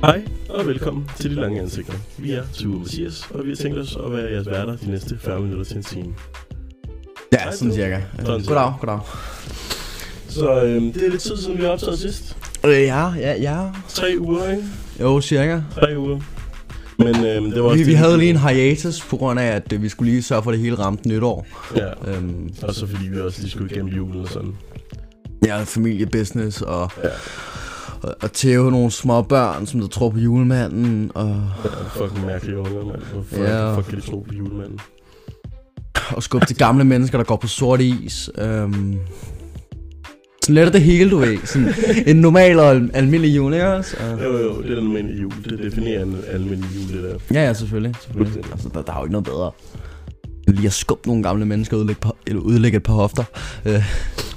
Hej og velkommen til De Lange Ansigter. Vi er Tue Mathias, og vi har tænkt os at være jeres værter de næste 40 minutter til en time. Ja, Hej, sådan cirka. Sådan cirka. Goddag, goddag. Så øhm, det er lidt tid siden, vi har optaget sidst. Øh, ja, ja, ja. Tre uger, ikke? Jo, cirka. Tre uger. Men øhm, det var Vi, vi havde lige en hiatus på grund af, at øh, vi skulle lige sørge for, at det hele ramte nytår. Ja, Øhm, og så fordi vi også lige skulle igennem julen og sådan. ja, familiebusiness og, Ja, og, og tæve nogle små børn, som der tror på julemanden. Og, ja fucking mærkelige unger, mand. Hvorfor Ja. fuck kan de tro på julemanden? og skubbe til gamle mennesker, der går på sort is. Øhm, sådan lidt af det hele, du ved. Sådan en normal og al- almindelig jul, ikke også? Og, Jo, jo, det er den almindelige jul. Det definerer en almindelig jul, det der. ja, ja, selvfølgelig. selvfølgelig. Altså, der, der er jo ikke noget bedre. Lige at skubbe nogle gamle mennesker og udlægge, på, eller udlægge et par hofter. Øh,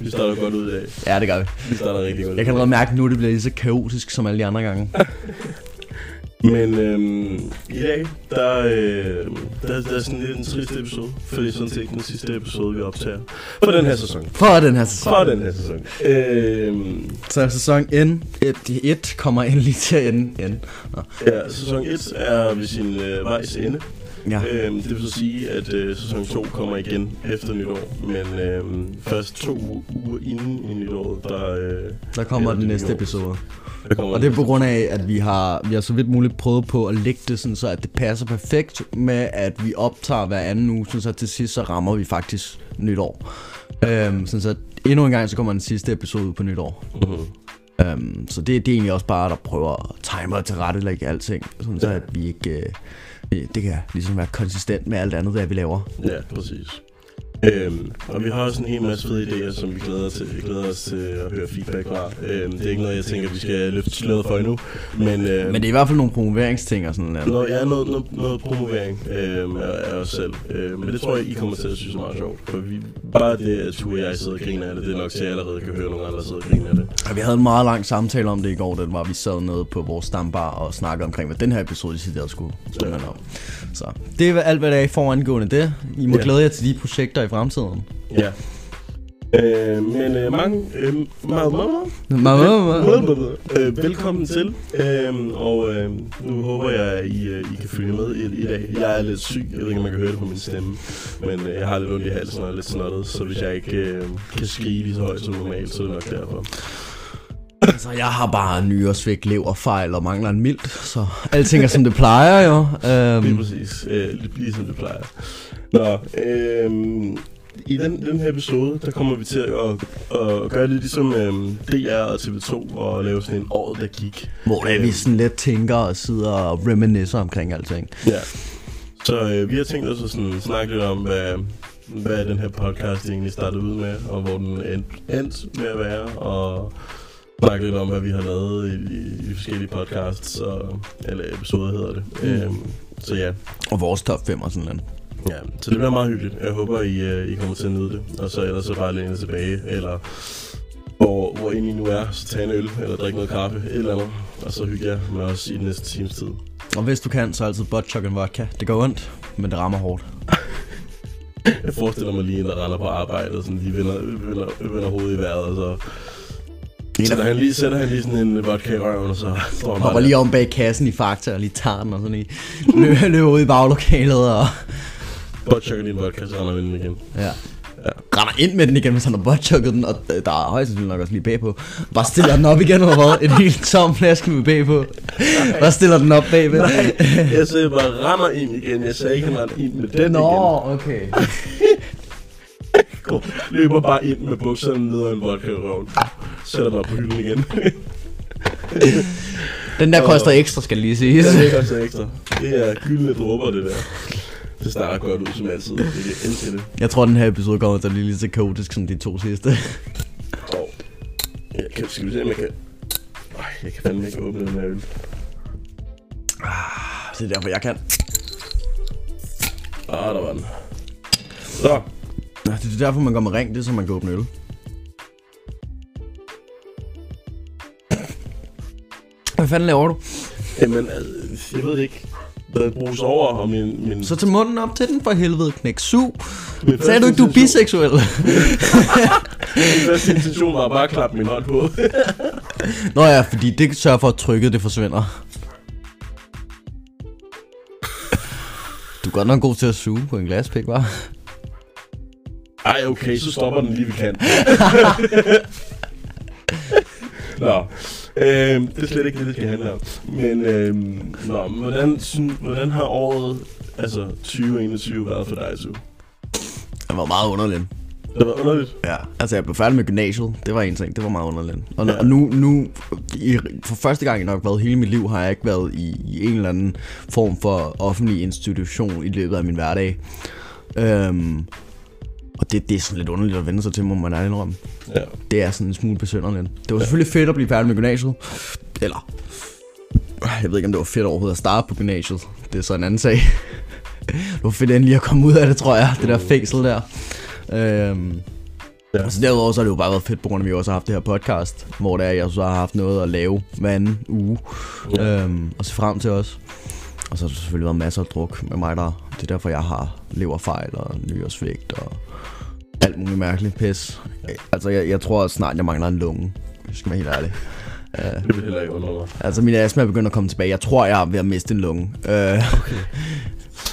Vi starter godt ud dag. ja, det gør vi. Vi starter rigtig godt. Jeg kan allerede mærke nu, at det bliver lige så kaotisk som alle de andre gange. Men øhm, i dag, der, øh, der, der er sådan lidt en trist episode, for det er sådan set den sidste episode, vi optager for den her sæson. For den her sæson. For den her sæson. Øhm, Så sæson N, 1 kommer endelig til at ende. ende. Nå. ja, sæson 1 er ved sin øh, vejs ende. Ja. Øhm, det vil så sige, at øh, sæson 2 kommer igen efter nytår. Men øhm, først to uger inden i nytår, der, øh, Der kommer den næste episode. der kommer Og det er på grund af, at vi har, vi har så vidt muligt prøvet på at lægge det sådan, så at det passer perfekt med, at vi optager hver anden uge, sådan så til sidst så rammer vi faktisk nytår. Øhm, sådan så endnu en gang så kommer den sidste episode ud på nytår. Mhm. Øhm, så det, det er egentlig også bare, der prøver at time og tilrettelægge alting, sådan så at vi ikke... Øh, Øh, det kan ligesom være konsistent med alt andet, hvad vi laver. Ja, præcis. Øhm, og vi har også en hel masse fede idéer, som vi glæder, til, vi glæder os til at høre feedback fra. Øhm, det er ikke noget, jeg tænker, vi skal løfte sløret for endnu. Men, øhm, Men det er i hvert fald nogle promoveringsting og sådan noget. noget, ja, noget, noget, noget promovering øhm, af, af os selv. Øhm, men det tror jeg, I kommer til at synes er meget sjovt. For vi, bare det, at Tue og jeg sidder og griner af det, det er nok til, at jeg allerede kan høre nogle andre sidde og grine af det. Og vi havde en meget lang samtale om det i går, den var vi sad nede på vores stambar og snakkede omkring, hvad den her episode i sidste skulle, handle om. Så det er alt, hvad der er i forangående det. I må Ja. glæde jer til de projekter fremtiden. Ja. Øh, men øh, mange, øh, meget, meget, Mamma, Øh, velkommen til, øhm, og øhm, nu håber jeg, at I, øh, I kan følge med i, i dag. Jeg er lidt syg, jeg ved ikke, om man kan høre det på min stemme, men øh, jeg har lidt ondt i halsen og er lidt snottet, så hvis jeg ikke øh, kan skrige lige så højt som normalt, så er det nok derfor. Altså, jeg har bare nyresvigt, leverfejl og mangler en mildt, så alting er som det plejer jo. Lige Øhm, præcis, øh, lidt lige som det plejer. Nå, øhm, i den, den her episode, der kommer vi til at, at, at gøre det ligesom øhm, DR og TV2 og lave sådan en år, der gik. hvor er vi sådan lidt tænker og sidder og reminiscer omkring alting. Ja. Så øh, vi har tænkt os at sådan, snakke lidt om, hvad, hvad den her podcast egentlig startede ud med, og hvor den end- endte med at være, og snakke lidt om, hvad vi har lavet i, i, i forskellige podcasts, og, eller episoder hedder det. Mm. Øhm, så ja. Og vores top 5 og sådan noget. Ja, så det bliver meget hyggeligt. Jeg håber, I, øh, I kommer til at nyde det, og så ellers så bare læne tilbage, eller hvor, hvor end I nu er, så tag en øl, eller drik noget kaffe, et eller andet, og så hygge jer med os i den næste times tid. Og hvis du kan, så altid butt en vodka. Det går ondt, men det rammer hårdt. Jeg forestiller mig lige en, der render på arbejde og sådan lige vender, vender, vender hovedet i vejret, og så sætter han lige, sætter han lige sådan en vodka i røven, og så står han Hopper lige om bag kassen i Fakta og lige tager den og sådan lige løber, løber ud i baglokalet og buttchucker din vodka, så render vi den igen. ja. Ja. Render ind med den igen, hvis han har buttchugget den, og der er højst sandsynligt nok også lige bagpå. Bare stiller den op igen, og hvad? En helt tom flaske med bagpå. Bare stiller den op bagved. Jeg sagde bare, render ind igen. Jeg sagde ikke, han ind med den Nå, okay. igen. Går, løber bare ind med bukserne ned og en vodka i røven. Sætter den op på hylden igen. Den der koster ekstra, skal lige siges. det er også ekstra. Det er gyldne dråber, det der. Det starter godt ud som altid. Jeg elsker det. Jeg tror, den her episode kommer til at blive lige så kaotisk som de to sidste. Og jeg kan, skal vi se, om jeg kan... Ej, jeg kan fandme ikke åbne den her øl. Så det er derfor, jeg kan. Ah, der var den. Så, Nå, Det er derfor, man går med ring, det er så man kan åbne øl. Hvad fanden laver du? jamen, øh, jeg ved det ikke bruse over og min, min... Så tag munden op til den for helvede, knæk su. Sagde du ikke, du er biseksuel? min første intention var bare at klappe min hånd på. Nå ja, fordi det sørger for, at trykket det forsvinder. Du er godt nok god til at suge på en glaspik, var? Ej, okay, så stopper den lige ved kanten. Nå øhm, det er slet ikke det, det skal handle om. Men, øhm, nå, hvordan, syn, hvordan har året, altså 2021, været for dig, Sue? Det var meget underligt. Det var underligt. Ja, altså jeg blev færdig med gymnasiet. Det var en ting, det var meget underligt. Og, ja. og nu, nu i, for første gang i nok været hele mit liv, har jeg ikke været i, i en eller anden form for offentlig institution i løbet af min hverdag. Øhm, og det, det er sådan lidt underligt at vende sig til, må man ærligt indrømme. Ja. Det er sådan en smule besynderligt. Det var selvfølgelig fedt at blive færdig med gymnasiet. Eller, jeg ved ikke om det var fedt overhovedet at starte på gymnasiet. Det er så en anden sag. Det var fedt endelig at komme ud af det, tror jeg. Det der fængsel der. Øhm, Ja. ja. Altså derudover så har det jo bare været fedt, på grund af at vi også har haft det her podcast, hvor det er, jeg så har haft noget at lave hver anden uge, Ja. ja. øhm, og se frem til os. Og så har der selvfølgelig været masser af druk med mig der. Det er derfor, jeg har leverfejl og nyårsvægt og alt muligt mærkeligt pis. Altså, jeg, jeg tror at snart, jeg mangler en lunge. Jeg skal være helt ærlig. Uh, Det vil heller ikke undre mig. altså, min astma er begyndt at komme tilbage. Jeg tror, jeg er ved at miste en lunge. Uh, okay.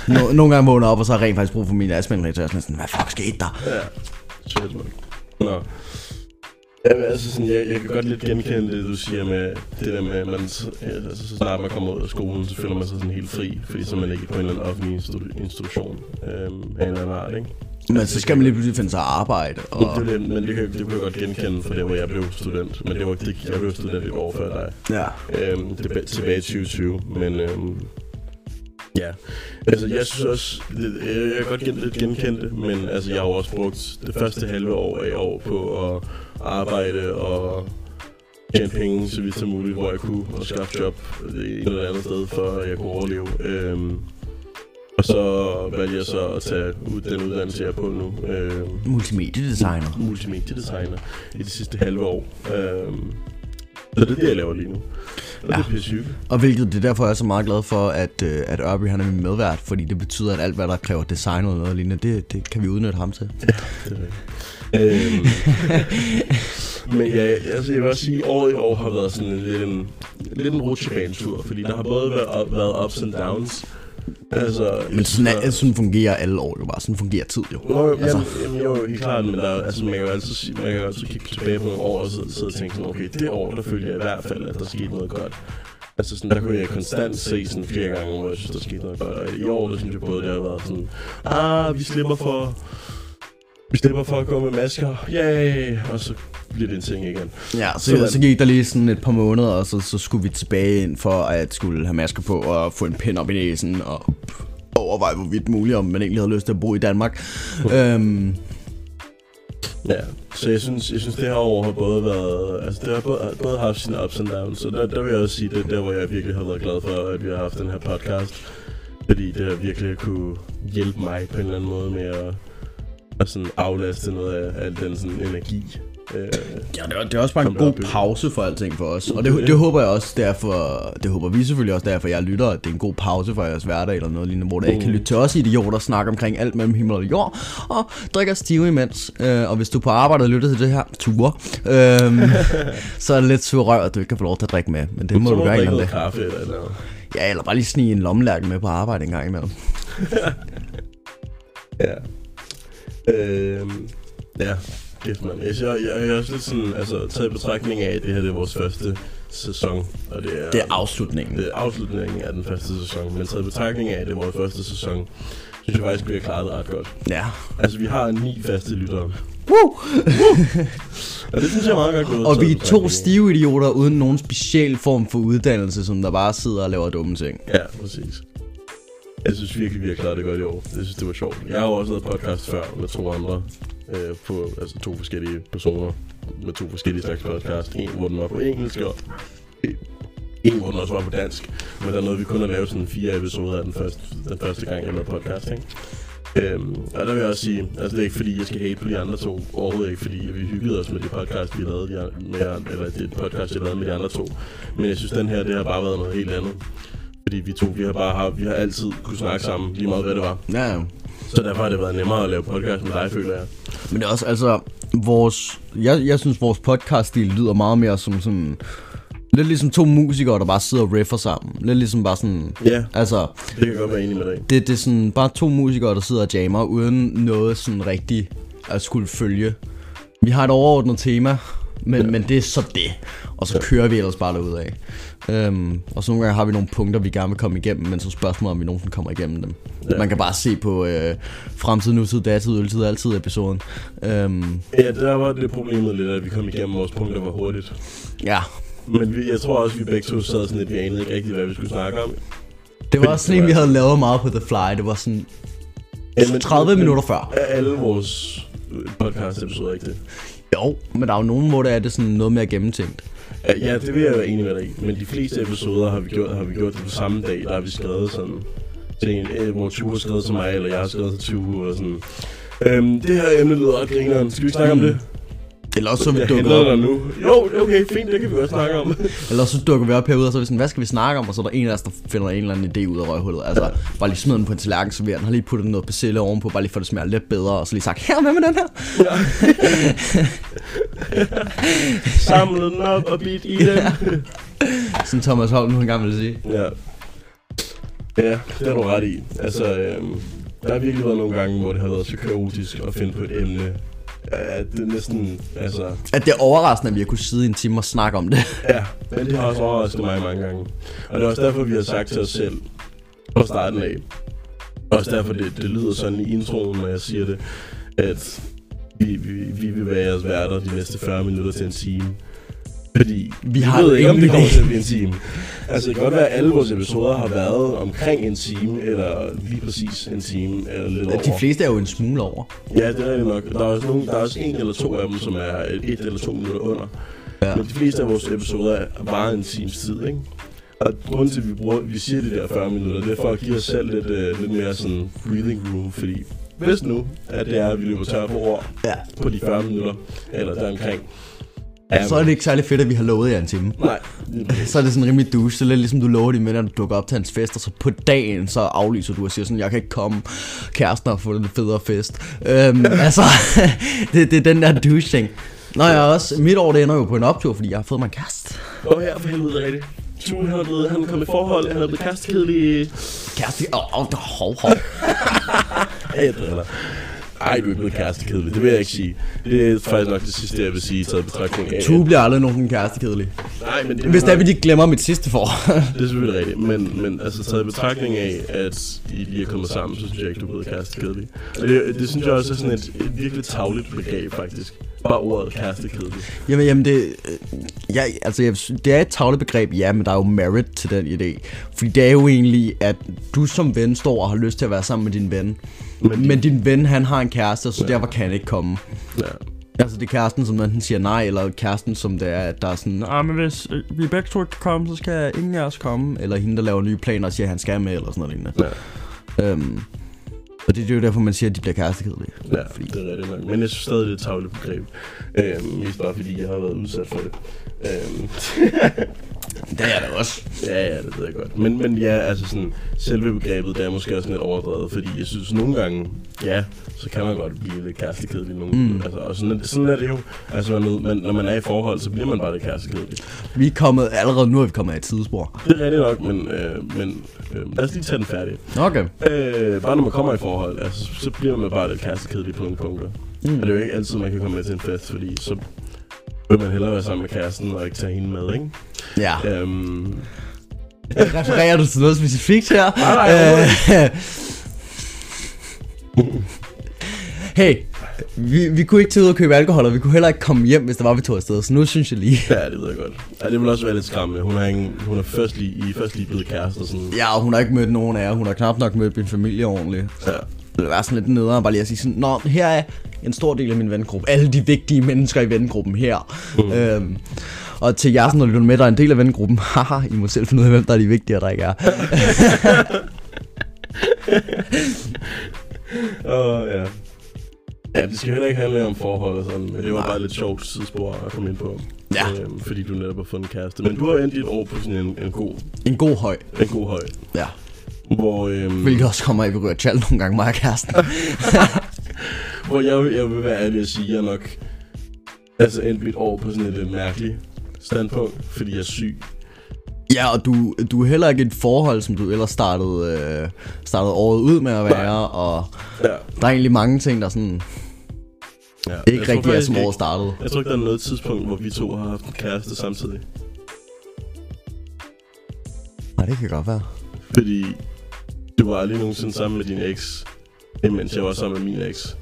no, nogle gange vågner op, og så har jeg rent faktisk brug for min astma-inhaler. Jeg er sådan, hvad fuck skete der? Ja, shit, man. Nå. Ja, men altså sådan, jeg, jeg kan godt lidt genkende det, du siger med det der med, at man, altså, så snart man kommer ud af skolen, så føler man sig sådan helt fri, fordi så man ikke på en eller anden offentlig institu- institution øhm, af en eller anden art, ikke? Men så skal man lige pludselig finde sig arbejde. Og. Det, det, men det kan, det kan jeg godt genkende fra det, hvor jeg blev student. Men det var det, jeg blev student et år før dig. ja. Øhm, det tilbage i 2020, men øhm, ja. Altså, jeg synes også, det, jeg kan godt gen, lidt genkende det, men altså, jeg har jo også brugt det første halve år af år på at arbejde og tjene penge så vidt som muligt, hvor jeg kunne, og skaffe job et eller andet sted, for at jeg kunne overleve. Øhm, og så valgte jeg så at tage ud, den uddannelse, jeg er på nu. Øhm, Multimediedesigner. multimediedesigner i det sidste halve år. Øhm, så det er det, jeg laver lige nu. Og ja. det er pisse. Og hvilket det er derfor, jeg er så meget glad for, at, øh, at Ørby han er min medvært, fordi det betyder, at alt, hvad der kræver design eller noget lignende, det, det kan vi udnytte ham til. Det er rigtigt. Øhm, men ja, altså jeg vil også sige, at året i år har været sådan en lidt en, lidt en rutsjebanetur, fordi der har både været, up, været ups and downs. Altså, Men sådan, er, sådan fungerer alle år jo bare. Sådan fungerer tid jo. Nå, jamen, Altså. jamen, jo, helt klart, men der, er- altså, man kan jo altid, man kan jo altid kigge tilbage på nogle år og sidde, sidde og tænke sådan, okay, det år, der følte jeg i hvert fald, at der skete noget godt. Altså sådan, der kunne jeg konstant se sådan flere gange, hvor jeg synes, der skete noget godt. Og i år, der synes jeg både, det har været sådan, ah, vi slipper for, vi slipper for at gå med masker, yay, og så bliver det en ting igen. Ja, Sådan. så, så gik der lige sådan et par måneder, og så, så skulle vi tilbage ind for at skulle have masker på og få en pind op i næsen og overveje, hvorvidt muligt, om man egentlig havde lyst til at bo i Danmark. øhm, Ja, så jeg synes, jeg synes det her år har både været, altså det har både, både haft sine ups and downs, så der, der vil jeg også sige, det er der, hvor jeg virkelig har været glad for, at vi har haft den her podcast, fordi det har virkelig kunne hjælpe mig på en eller anden måde med at, at sådan aflaste noget af al den sådan energi. Øh, Ja, det er, det er også bare en god pause for alting for os. Og Det det, håber jeg også derfor, det håber vi selvfølgelig også derfor, jeg lytter, at det er en god pause for jeres hverdag eller noget lignende, hvor der ikke kan Mm. lytte til os idioter snakke omkring alt mellem himmel og jord, og drikker stive imens. Øh, og hvis du på arbejde og lytter til det her, ture, øhm, så er det lidt sur røv, at du ikke kan få lov til at drikke med. Men det må så du gøre en det. kaffe eller noget. Ja, eller bare lige snige en lommelærke med på arbejde en gang imellem. Ja. Øhm, ja, kæft man. Jeg, jeg, jeg, jeg er også lidt sådan, altså taget i betragtning af, at det her det er vores første sæson, og det er... Det er afslutningen. Det er afslutningen af den første sæson, men taget i betragtning af, at det er vores første sæson, synes jeg faktisk, vi har klaret det ret godt. Ja. Altså, vi har ni faste lyttere, Woo! og det synes jeg er meget godt gået. Og vi er to stive idioter uden nogen speciel form for uddannelse, som der bare sidder og laver dumme ting. Ja, præcis. Jeg synes virkelig, vi har klaret det godt i år. Jeg synes, det var sjovt. Jeg har jo også lavet podcast før med to andre, øh, på, altså to forskellige personer, med to forskellige slags podcast. En, hvor den var på engelsk, og en, hvor den også var på dansk. Men der nåede vi kun at lave sådan fire episoder af den første, den første gang, jeg lavede podcast, ikke? Øhm, og der vil jeg også sige, altså det er ikke fordi, jeg skal hate på de andre to, overhovedet ikke fordi, vi hyggede os med det podcast, vi lavede de, med, eller det podcast, jeg lavede med de andre to. Men jeg synes, den her, det har bare været noget helt andet. Fordi vi to, vi har bare har, vi har altid kunne snakke sammen, lige meget hvad det var. Ja, ja. Så derfor har det været nemmere at lave podcast med dig, føler jeg. Men det er også, altså, vores, jeg, jeg synes, vores podcast-stil lyder meget mere som sådan Lidt ligesom to musikere, der bare sidder og riffer sammen. Lidt ligesom bare sådan... Ja, Altså, det kan godt være enig med dig. det, det er sådan bare to musikere, der sidder og jammer, uden noget sådan rigtigt at skulle følge. Vi har et overordnet tema, men, ja. men det er så det. Og så kører vi ellers bare derud af. Øhm, og så nogle gange har vi nogle punkter, vi gerne vil komme igennem, men så spørgsmålet, om vi nogensinde kommer igennem dem. Ja. Ja. Man kan bare se på øh, fremtid, nutid, datid, øltid, altid episoden. Øhm, Ja, der var det problemet lidt, at vi kom igennem vores punkter for hurtigt. ja, Men vi, jeg tror også, vi begge to sad sådan lidt, vi anede ikke rigtigt, hvad vi skulle snakke om. det var også sådan en, vi havde lavet meget på The Fly. Det var sådan Ja, men- 30 minutter før. Alle vores podcast episoder ikke det? Jo, men der er jo nogen, hvor det er det sådan noget mere gennemtænkt. Ja, Ja, det vil jeg være enig med dig i. Men de fleste episoder har vi gjort, har vi gjort det på samme dag. Der har vi skrevet sådan til en, øh, hvor Tue har skrevet til mig, eller jeg har skrevet til Tue, og sådan. Øhm, det her emne lyder ret grineren. Skal vi snakke om det? Eller også så vi dukker op, nu. Jo, okay, fint, det kan vi godt snakke om. eller så dukker vi op herude, og så er vi sådan, hvad skal vi snakke om? Og så er der en af os, der finder en eller anden idé ud af røghullet. Altså, bare lige smider den på en tallerken, serverer den, har lige puttet noget persille ovenpå, bare lige for at det smager lidt bedre, og så lige sagt, her, hvad med den her? Samle den op og bit i den. Sådan Thomas Holm nu engang vil sige. Ja. Ja, det har du ret i. Altså, øhm, der har virkelig været nogle gange, hvor det har været så kaotisk at finde på et emne. Ja, det er næsten, altså... At det er overraskende, at vi har kunne sidde i en time og snakke om det. Ja, men det har også overrasket mig mange gange. Og det er også derfor, vi har sagt til os selv fra starten af. Også derfor, det, det lyder sådan i introen, når jeg siger det, at vi, vi, vi vil være jeres værter de næste 40 minutter til en time. Fordi vi har ved ikke, om det kommer til at blive en time. Altså, det kan godt være, at alle vores episoder har været omkring en time, eller lige præcis en time, eller lidt over. De fleste er jo en smule over. Ja, det er rigtigt nok. Der er, også nogle, der er også en eller to af dem, som er et eller to minutter under. Ja. Men de fleste af vores episoder er bare en times tid, ikke? Og grunden til, at vi, bruger, vi siger de der 40 minutter, det er for at give os selv lidt, øh, lidt mere sådan breathing room, fordi hvis nu, at det er, at vi løber tør på ord Ja. på de 40 minutter, eller deromkring, ja, Så er det ikke særlig fedt, at vi har lovet jer en time. Nej. Så er det sådan rimelig douche. Det er lidt ligesom du lover de med, når du dukker op til hans fest, og så på dagen, så aflyser du og siger sådan, jeg kan ikke komme, kæresten har fået en federe fest. Øhm, altså, det, det er den der douche ting. Nå, jeg også, mit år det ender jo på en optur, fordi jeg har fået mig en kæreste. Åh, her for helvede, det rigtigt. Tue, han er blevet, han kommet i forhold, han er blevet kastekedelig. Kæreste? Åh, oh, oh, hov, hov. Ja, jeg driller. Ej, du er ikke blevet kærestekedelig, det vil jeg ikke sige. Det er faktisk nok det sidste, jeg vil sige, taget betragtning af. Tue bliver aldrig nogen kæreste kedelig. Nej, men det, Hvis det er, vi lige glemmer mit sidste forhold. Det er selvfølgelig rigtigt, men, men altså taget betragtning af, at I lige er kommet sammen, så synes jeg ikke, du er blevet kærestekedelig. Og det, det synes jeg også er sådan et, et virkelig tavligt begreb, faktisk. Bare ordet kærestekedelig. Jamen, jamen det, øh, ja, altså, jeg, synes, det er et tavlet begreb, ja, men der er jo merit til den idé. Fordi det er jo egentlig, at du som ven står og har lyst til at være sammen med din ven. Men Men, din ven, han har en kæreste, så Ja. derfor kan han ikke komme. Ja. Altså det er kæresten, som enten siger nej, eller kæresten, som det er, at der er sådan, ah, men hvis øh, vi begge to ikke kan komme, så skal ingen af os komme. Eller hende, der laver nye planer og siger, at han skal med, eller sådan noget lignende. Ja, Øhm, og det er jo derfor, man siger, at de bliver kærestekedelige. ja det er rigtigt nok. Men jeg synes stadig, det er et tavligt begreb. Øhm, mest bare fordi, jeg har været udsat for det. Øhm, Det er det også. Ja, ja, det ved jeg godt. Men, men ja, altså sådan, selve begrebet, det er måske også lidt overdrevet, fordi jeg synes nogle gange, ja, så kan man godt blive lidt kærestekedelig nogle Mm. altså, og sådan, er- sådan er det jo. Altså, man, man, når man er i forhold, så bliver man bare lidt kærestekedelig. Vi er kommet, allerede nu er vi kommet af et tidsspor. Det er rigtigt nok, men, øh, men øh, lad os lige tage den færdig. Okay. Øh, bare når man kommer i forhold, altså, så bliver man bare lidt kærestekedelig på nogle punkter. Mm. Og det er jo ikke altid, man kan komme med til en fest, fordi så vil man hellere være sammen med kæresten og ikke tage hende med, ikke? Ja. Øhm, Refererer du til noget specifikt her? Nej, nej, Øh, hey, vi, vi kunne ikke tage ud og købe alkohol, og vi kunne heller ikke komme hjem, hvis der var, vi tog afsted. Så nu synes jeg lige... Ja, det ved jeg godt. Ja, det vil også være lidt skræmmende. Hun er, ingen, hun er først lige, I først lige blevet kærester. Sådan. Ja, og hun har ikke mødt nogen af jer. Hun har knap nok mødt min familie ordentligt. Ja. Det vil være sådan lidt nederen bare lige at sige sådan, Nå, her er en stor del af min vennegruppe. Alle de vigtige mennesker i vennegruppen her. Mm. Øhm, og til jer, der lytter med, der er en del af vennegruppen. Haha, I må selv finde ud af, hvem der er de vigtige, og der ikke er. Åh, ja. Ja, det skal heller ikke handle om forhold og sådan, men det var bare lidt sjovt sidespor at komme ind på. Ja. Øhm, fordi du netop har fundet en kæreste. Men du har endt dit år på sådan en, en, god, En god høj. en god høj. Ja. Hvor, øhm, Hvilket også kommer i berørt tjal nogle gange, mig og kæresten. hvor jeg, vil- jeg vil være ærlig at sige, jeg nok altså endt mit år på sådan et øh, mærkeligt standpunkt, fordi jeg er syg. Ja, og du, du er heller ikke et forhold, som du ellers startede, øh, startede året ud med at være, Nej. og Ja. der er egentlig mange ting, der sådan ja. ikke Jeg tror rigtig er, som året startede. Jeg tror ikke, der er noget tidspunkt, hvor vi to har haft en kæreste samtidig. Nej, det kan godt være. Fordi du var aldrig nogensinde sammen med din eks, imens jeg var sammen med min eks.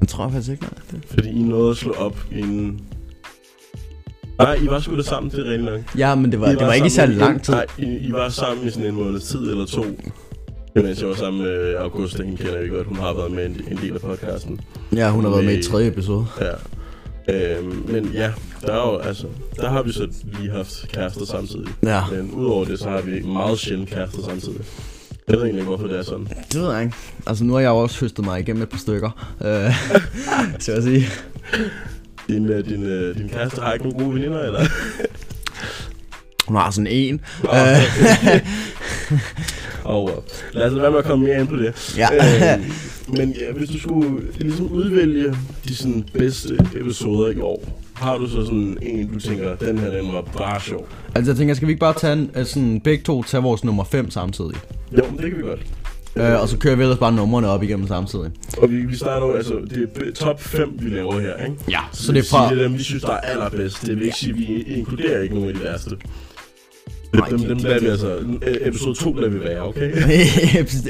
Jeg tror jeg faktisk ikke, nej. Det. Fordi I nåede at slå op inden... Nej, I var sgu da sammen, det er rigtigt nok. Ja, men det var, I det var ikke i sammen særlig i- lang tid. Nej, I, I var sammen i sådan en måneds tid eller to. Imens jeg var sammen med Augusta, hende kender jeg godt. Hun har været med en, en del af podcasten. Ja, hun har været med i med- tredje episode. Ja. Øhm, men ja, der er jo, altså, der har vi så lige haft kærester samtidig. Ja, Men udover det, så har vi meget sjældent kærester samtidig. Jeg ved egentlig ikke, hvorfor det er sådan. det ved jeg ikke. Altså, nu har jeg jo også høstet mig igennem et par stykker. Øh, så jeg sige. Din, uh, din, uh, din kæreste har ikke nogen gode veninder, eller? Hun har sådan en. Nå, Øh. okay. Og uh, lad os være med at komme mere ind på det. Ja. Øhm, men ja, hvis du skulle ligesom udvælge de sådan, bedste episoder i år, har du så sådan en, du tænker, den her, den var bare sjov? altså, jeg tænker, skal vi ikke bare tage en, øh, sådan, begge to tage vores nummer 5 samtidig? Jo, men det kan vi godt. Øh, og så kører vi ellers bare numrene op igennem samtidig. Og vi, vi starter jo, altså, det er top 5, vi laver her, ikke? Ja, Så, så det er fra... Sige, det er dem, vi synes, der er allerbedst. Det vil ikke sige, at vi inkluderer ikke nogen af de værste. Nej, Dem, dem, lader vi altså... Episode 2 lader vi være, okay?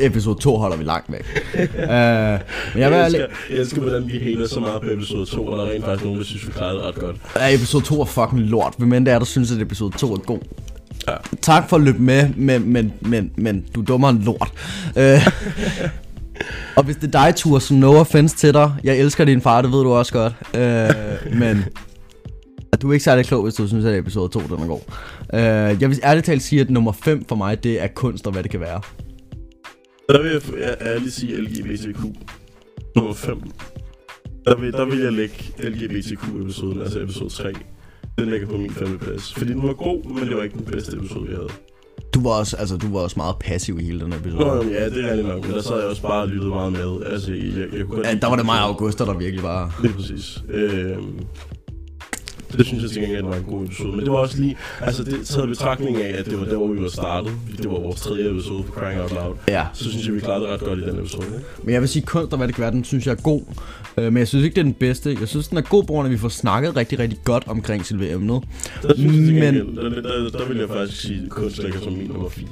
episode 2 holder vi langt væk. øh, men jeg vil Jeg elsker, jeg elsker, hvordan vi hater så meget på episode 2, og der er rent faktisk nogen, der synes, vi klarede det ret godt. Ja, episode 2 er fucking lort. Hvem end det er, der synes, at episode 2 er god. Ja. Tak for at løbe med, men, men, men, men du er dummere end lort. Øh, og hvis det er dig, Tur, så no offense til dig. Jeg elsker din far, det ved du også godt. Øh, men du er ikke særlig klog, hvis du synes, at episode 2 den er god. Øh, jeg vil ærligt talt sige, at nummer 5 for mig, det er kunst og hvad det kan være. Der vil jeg ærligt sige LGBTQ. Nummer 5. Der vil, der vil jeg lægge LGBTQ-episoden, altså episode 3. Den ligger på min femteplads. Fordi den var god, men det var ikke den bedste episode, vi havde. Du var også, altså, du var også meget passiv i hele den episode. Nå, ja, det er rigtigt nok, men der sad jeg også bare og lyttede meget med. Altså, jeg, jeg, kunne godt Ja, der var det mig og. Augusta, der virkelig var... Lige præcis. Øhm, det synes jeg til gengæld var en god episode. Men det var også lige, altså det taget betragtning af, at det var der, hvor vi var startet. Det var vores tredje episode på Crying Out Loud. Ja. Så synes jeg, vi klarede det ret godt i den episode. Ikke? Men jeg vil sige, kunst og hvad det kan være, den synes jeg er god. Øh, men jeg synes ikke, det er den bedste. Jeg synes, den er god på grund af, at vi får snakket rigtig, rigtig godt omkring selve emnet. Der synes jeg til Men- gengæld, der, der, der, vil jeg faktisk sige, kunst ligger som min nummer 4.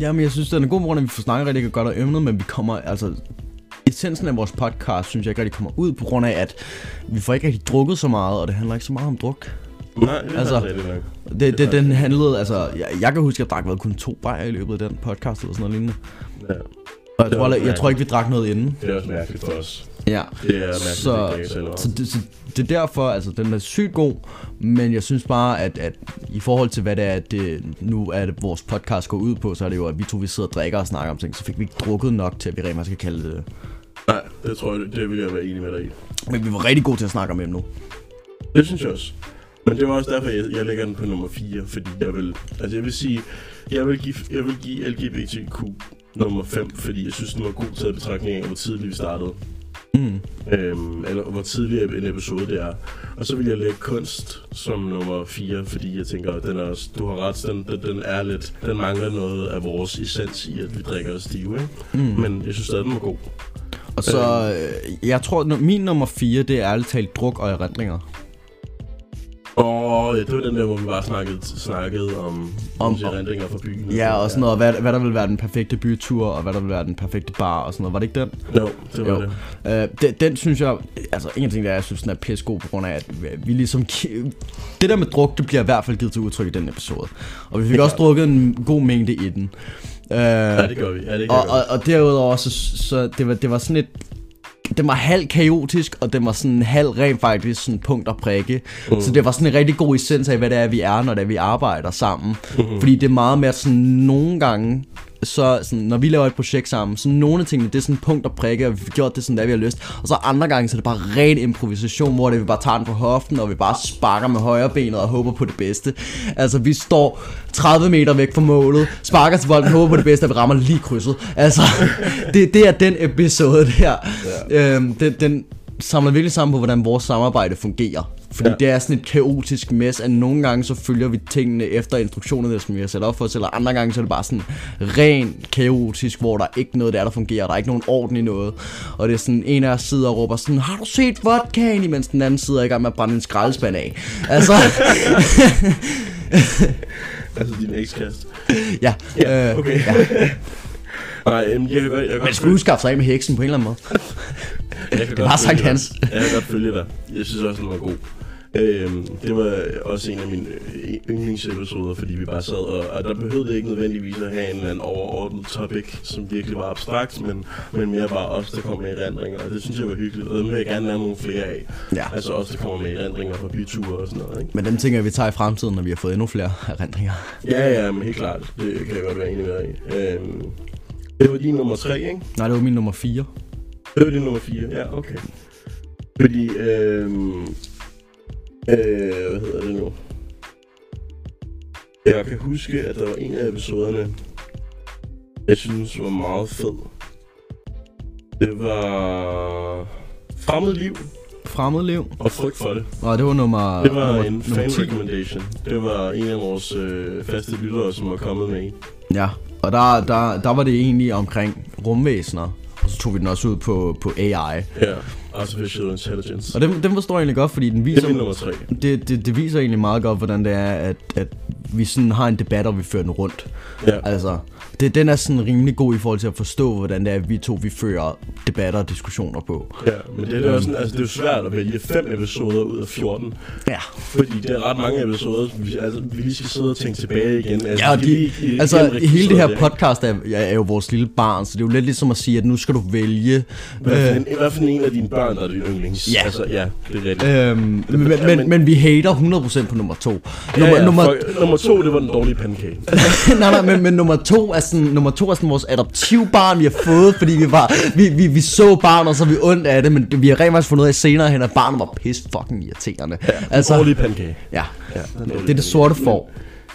Ja, men jeg synes, den er god på grund af, at vi får snakket rigtig godt om emnet, men vi kommer, altså... Essensen af vores podcast, synes jeg ikke rigtig kommer ud på grund af, at vi får ikke rigtig drukket så meget, og det handler ikke så meget om druk. Nej, det Altså, rigtigt nok. Det, det, den handlede, altså, jeg, jeg kan huske, at jeg drak vel kun to bajer i løbet af den podcast, eller sådan noget lignende. Ja, Og jeg, Det tror, jeg, jeg tror ikke, vi drak noget inden. det er også mærkeligt for os. Ja. Det er mærkeligt, Så, det så, det, så det er derfor, altså den er sygt god, men jeg synes bare, at, at i forhold til hvad det er, det nu er det, vores podcast går ud på, så er det jo, at vi to vi sidder og drikker og snakker om ting, så fik vi ikke drukket nok til, at vi rent faktisk kan kalde det. Nej, det tror jeg, det vil jeg være enig med dig i. Men vi var rigtig gode til at snakke om emnet. Det synes jeg også. Men det var også derfor, jeg, jeg lægger den på nummer 4, fordi jeg vil, altså jeg vil sige, jeg vil give, jeg vil give LGBTQ nummer 5, fordi jeg synes, den var god til at betragtning af, hvor tidligt vi startede. Mm. Øhm, eller hvor tidlig en episode det er. Og så vil jeg lægge kunst som nummer 4, fordi jeg tænker, den er også, du har ret, den, den, den er lidt, den mangler noget af vores essens i, at vi drikker os stive, ikke? Mm. Men jeg synes stadig, den var god. Og så, øh, jeg tror, min nummer 4, det er ærligt talt druk og erindringer. Åh, ja, det var den der, hvor vi bare snakkede, snakkede om, om erindringer fra byen. Ja, og sådan noget, hvad, hvad der vil være den perfekte bytur, og hvad der vil være den perfekte bar, og sådan noget. Var det ikke den? Jo, det var Jo. det. Øh, den, den synes jeg, altså en ting der er, jeg synes, den er pissegod på grund af, at vi- ligesom, det der med druk, det bliver i hvert fald givet til udtryk i den episode. Og vi fik Ja. også drukket en god mængde i den. Øh, Ja, det gør vi. Ja, det gør og, vi. og, og derudover, så, så det, var, det var sådan et, den var halv kaotisk, og den var sådan halv rent faktisk sådan punkt og prikke. Mm. Så det var sådan en rigtig god essens af, hvad det er, vi er, når det er, vi arbejder sammen. Mm-hmm. Fordi det er meget mere sådan nogle gange, så sådan, når vi laver et projekt sammen, så nogle af tingene, det er sådan punkt og prikke, og vi har gjort det sådan, der vi har lyst. Og så andre gange, så er det bare ren improvisation, hvor det, vi bare tager den på hoften, og vi bare sparker med højre benet og håber på det bedste. Altså, vi står 30 meter væk fra målet, sparker til bolden, håber på det bedste, og vi rammer lige krydset. Altså, det, det er den episode der. Ja. Øhm, den, den, samler virkelig sammen på, hvordan vores samarbejde fungerer. Fordi ja. Ja. det er sådan et kaotisk mess, at nogle gange så følger vi tingene efter instruktionerne, som vi har sat op for os, eller andre gange så er det bare sådan ren kaotisk, hvor der er ikke noget der, der fungerer, der er ikke nogen orden i noget. Og det er sådan, en af os sidder og råber sådan, har du set vodkaen, imens den anden sidder i gang med at brænde en skraldespand af. Altså, Altså din ekskast. ja. Ja, øh, okay. Nej, jeg. Jeg Man godt skulle jo skaffe sig af med heksen på en eller anden måde. Jeg Det var følge Hans. Jeg kan godt følge dig. Jeg synes også, den var god. Øhm, det var også en af mine øh, yndlingsepisoder, fordi vi bare sad, og, og der behøvede det ikke nødvendigvis at have en eller anden overordnet topic, som virkelig var abstrakt, men, men mere bare os, der kom med erindringer, og det synes jeg var hyggeligt, og dem vil jeg gerne lave nogle flere af. Ja. Altså os, der kommer med erindringer fra byture og sådan noget, ikke? Men dem tænker jeg, vi tager i fremtiden, når vi har fået endnu flere erindringer. Ja, ja, men helt klart. Det kan jeg godt være enig med dig i. Øhm, det var din nummer tre, ikke? Nej, det var min nummer 4. Det var din nummer 4, ja, okay. Fordi, øhm, øh, hvad hedder det nu? Jeg kan huske, at der var en af episoderne, jeg synes var meget fed. Det var Fremmed Liv Fremmedliv. og Frygt for det. Nej, det var nummer, Det var nummer, en fan 10. recommendation. Det var en af vores øh, faste lyttere, som var kommet med i. Ja, og der, der, der var det egentlig omkring rumvæsener. Og så tog vi den også ud på, på AI. Ja, Artificial Intelligence. Og den, den forstår jeg egentlig godt, fordi den Det viser, er min nummer 3. det, det, det viser egentlig meget godt, hvordan det er, at, at vi sådan har en debat, og vi fører den rundt. Ja. Altså, det, den er sådan rimelig god i forhold til at forstå, hvordan det er, at vi to vi fører debatter og diskussioner på. Ja, men det er, jo sådan, altså, det er jo svært at vælge fem episoder ud af 14. Ja. Fordi det er ret mange episoder, vi, altså, vi lige skal sidde og tænke tilbage igen. Altså, Ja, og de, lige- i- altså igennem hele det her registret, podcast er, er jo vores lille barn, så det er jo lidt ligesom at sige, at nu skal du vælge. Hvad for, Øh, en, hvad for en af dine børn, der er din yndlings? Ja. Altså, ja, det er rigtigt. øhm, men, men, Ja, men, men- men vi hater 100% på nummer to. ja, Nummer, ja, nummer, for, nummer to, det var den dårlige pandekage. nej, nej, men, men nummer to er sådan, nummer to er sådan vores adoptivbarn, vi har fået, fordi vi var, vi, vi, vi så barnet, og så vi ondt af det, men vi har rent faktisk fundet ud af senere hen, at barnet var pis fucking irriterende. Ja, altså, dårlige pandekage. ja, Ja, det er det sorte får.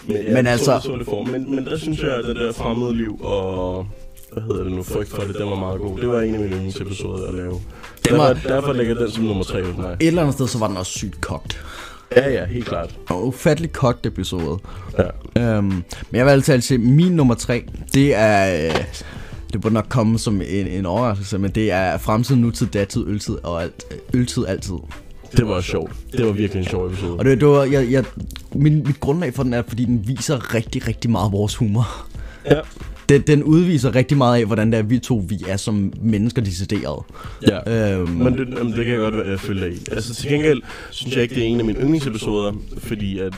Men, ja, Men men altså-. Så, så men, men der synes jeg, at det der fremmede liv og... Hvad hedder det nu? Frygt for det, den var meget god. Det var en af mine yndlingsepisoder at lave. Den var- Derfor, derfor ligger den som nummer tre hos mig. Et eller andet sted, så var den også sygt kogt. Ja, ja, helt klart. Og ufattelig kogt episode. Ja. Øhm, men jeg vil altid sige, min nummer tre, det er... øh, Det burde nok komme som en, en overraskelse, men det er fremtid, nutid, datid, øltid og alt, øltid altid. Det var sjovt. Det var virkelig en sjov episode. Og det, det var, jeg, jeg, min, mit grundlag for den er, fordi den viser rigtig, rigtig meget vores humor. Ja. Den, den udviser rigtig meget af, hvordan det er, vi to vi er som mennesker decideret. Ja. Øhm, Men det, jamen, det kan jeg godt være, jeg følge dig i. Altså til gengæld synes jeg ikke, det er en af mine yndlingsepisoder, fordi at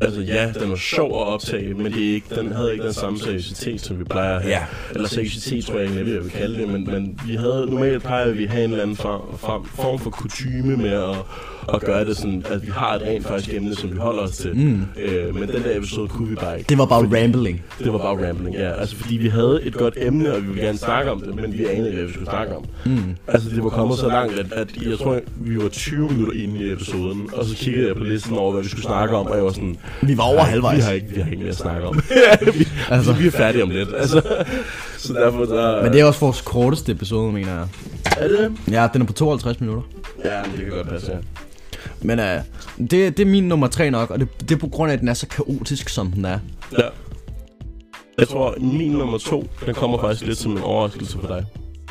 Altså ja, den var sjov at optage, men det er ikke, den havde ikke den samme seriøsitet, som vi plejer at have. Ja. Eller seriøsitet, tror jeg egentlig, jeg vil kalde det, men, men vi havde, normalt plejer vi at have en eller anden form, form, form for kutyme med at, at gøre det sådan, at vi har et rent faktisk emne, som vi holder os til. Mm. Øh, men den der episode kunne vi bare ikke. det var bare Fordi- rambling. Det var bare rambling, ja. Altså, fordi vi havde et godt emne, og vi ville gerne snakke om det, men vi anede ikke, hvad vi skulle snakke om. Mm. Altså, det var kommet så langt, at, at jeg tror, vi var 20 minutter inde i episoden, og så kiggede jeg på listen over, hvad vi skulle snakke om, og jeg var sådan... Vi var over "Nej, halvvejs. Vi har ikke, vi har ikke mere at snakke om. vi, Altså. vi er færdige om lidt. Altså, så derfor der... Men det er også vores korteste episode, mener jeg. er det? Ja, den er på 52 minutter. Ja, det kan godt passe, ja. Men uh, det, det er min nummer tre nok, og det, det er på grund af, at den er så kaotisk, som den er. ja. Jeg tror, min nummer to, den kommer faktisk lidt som en overraskelse for dig.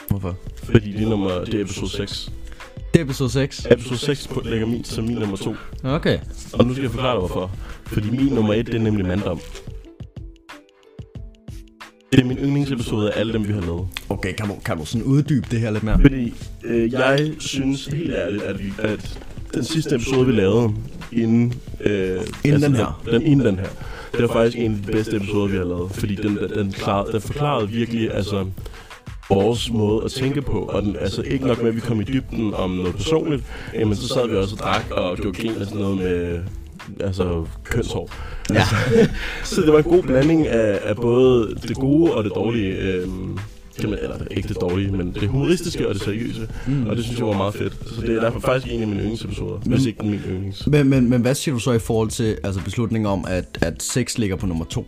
Hvorfor? Fordi det er, nummer, det er episode 6. Det er episode 6. Episode 6 på, lægger min som min nummer 2. Okay. Og nu skal jeg forklare dig, hvorfor. Fordi min nummer 1, det er nemlig manddom. Det er min yndlingsepisode af alle dem, vi har lavet. Okay, kan du, kan du sådan uddybe det her lidt mere? Fordi øh, jeg synes helt ærligt, at, at den sidste episode, vi lavede, inden, øh, Inden den her. Den, den, inden den her, det var faktisk en af de bedste episoder, vi har lavet. Fordi den, den, den, klarede, den forklarede virkelig, altså vores måde at tænke på, og den, altså ikke nok med, at vi kom i dybden om noget personligt, øh, men så sad vi også og drak, og var grin af sådan noget med altså kønshår. Ja. Så det var en god blanding af, af både det gode og det dårlige. Øh, kan man, eller ikke det dårlige, men det humoristiske og det seriøse. Mm. Og det synes jeg var meget fedt. Så det er derfor faktisk en af mine yndlingsepisoder, mm. hvis ikke min yndlings. Men, men, men hvad siger du så i forhold til altså beslutningen om, at, at sex ligger på nummer to?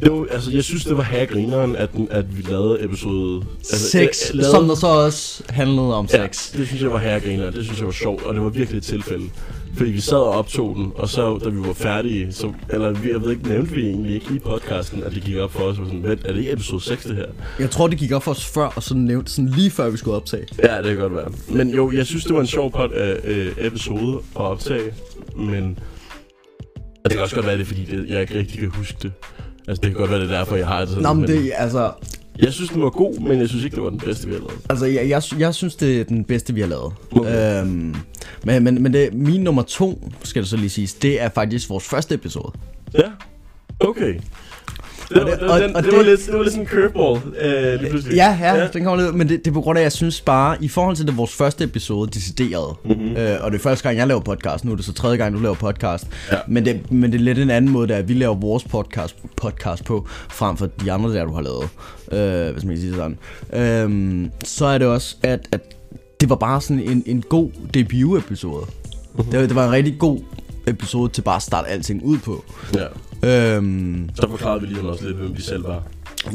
Det var, altså, jeg synes, det var haggrineren, at, den- at vi lavede episode... Altså, Sex, lavede- som der så også handlede om Ja, sex. det synes jeg var herregrineren. Det synes jeg var sjovt, og det var virkelig et tilfælde. Fordi vi sad og optog den, og så da vi var færdige, så, eller vi, jeg ved ikke, nævnte vi egentlig ikke i podcasten, at det gik op for os, sådan, "Vent, er det ikke episode 6 det her? Jeg tror, det gik op for os før, og så nævnte sådan lige før vi skulle optage. Ja, det kan godt være. Men jo, jeg synes, det var en sjov pod, øh, øh, episode at optage, men og det kan også godt være, det er, fordi det, jeg ikke rigtig kan huske det. Altså, det kan godt være, det er derfor, jeg har det sådan. Nå, men det, altså, Jeg synes, den var god, men jeg synes ikke, det var den bedste, vi har lavet. altså jeg, jeg, jeg synes, det er den bedste, vi har lavet. Okay. Øhm, men men, men det, min nummer to, skal det så lige siges, det er faktisk vores første episode. Ja, okay. Det, Og var, det- var, og- den, og det, var det- lidt, det var lidt sådan en curveball, øh, lige pludselig. Ja, ja, ja. den kommer lidt, men det, det er på grund af, at jeg synes bare, i forhold til det vores første episode, decideret, mm-hmm. øh, og det er første gang, jeg laver podcast, nu er det så tredje gang, du laver podcast, Ja. men, det, men det er lidt en anden måde, der at vi laver vores podcast, podcast på, frem for de andre der, du har lavet, øh, hvis man kan sige sådan. Øh, så er det også, at, at det var bare sådan en, en god debut-episode. Mm-hmm. Det, var- det var en rigtig god episode til bare at starte alting ud på. ja. Øhm, Så forklarede vi lige også lidt, hvem vi selv var.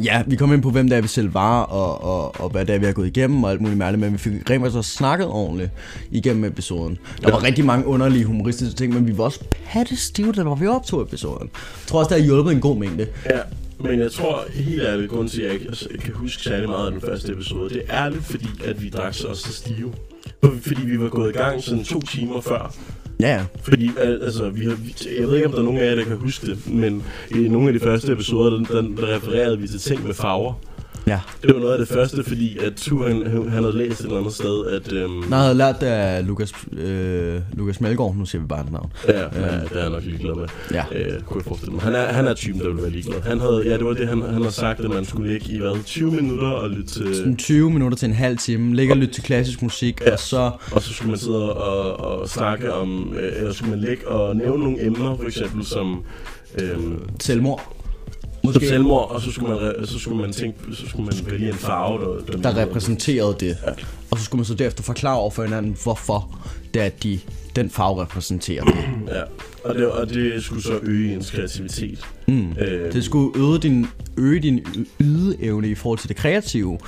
Ja, vi kom ind på, hvem det er, vi selv var, og, og, og hvad det er, vi har gået igennem, og alt muligt mærkeligt, men vi fik rent faktisk også snakket ordentligt igennem episoden. Der Ja. var rigtig mange underlige humoristiske ting, men vi var også pattestive, da vi optog episoden. Jeg tror også, det har hjulpet en god mængde. Ja, men jeg tror helt ærligt, grund til, at jeg ikke kan huske særlig meget af den første episode, det er ærligt, fordi at vi drak så også stive. For- Fordi vi var gået i gang sådan to timer før. Ja, ja. Fordi altså, vi har, jeg ved ikke, om der er nogen af jer, der kan huske det, men i nogle af de første episoder, der, der refererede vi til ting med farver. Ja. Det var noget af det første, fordi at Tu, han, han han havde læst et eller andet sted, at... Øhm, Nå, jeg havde lært det af Lukas, øh, Lukas Melgaard, nu siger vi bare hans navn. Ja, ja, det er jeg nok ligeglad med. Ja. Øh, kunne jeg forestille mig. Han er, han er typen, der vil være ligeglad. Han havde, ja, det var det, han, han har sagt, at man skulle ligge i hvad, 20 minutter og lytte til... Sådan 20 minutter til en halv time, ligge og lytte til klassisk musik, Ja. og så... Og så skulle man sidde og, og snakke om, øh, eller skulle man ligge og nævne nogle emner, for eksempel som, øhm, Selvmord. Som selvmord, og så skulle man, så skulle man tænke, så skulle man vælge en farve, der, der repræsenterede det. Ja. Og så skulle man så derefter forklare over for hinanden, hvorfor det er, de, den farve repræsenterer det. Ja, og det, og det skulle så øge ens kreativitet. Mm. Øh, Det skulle øge din, øge din ydeevne i forhold til det kreative,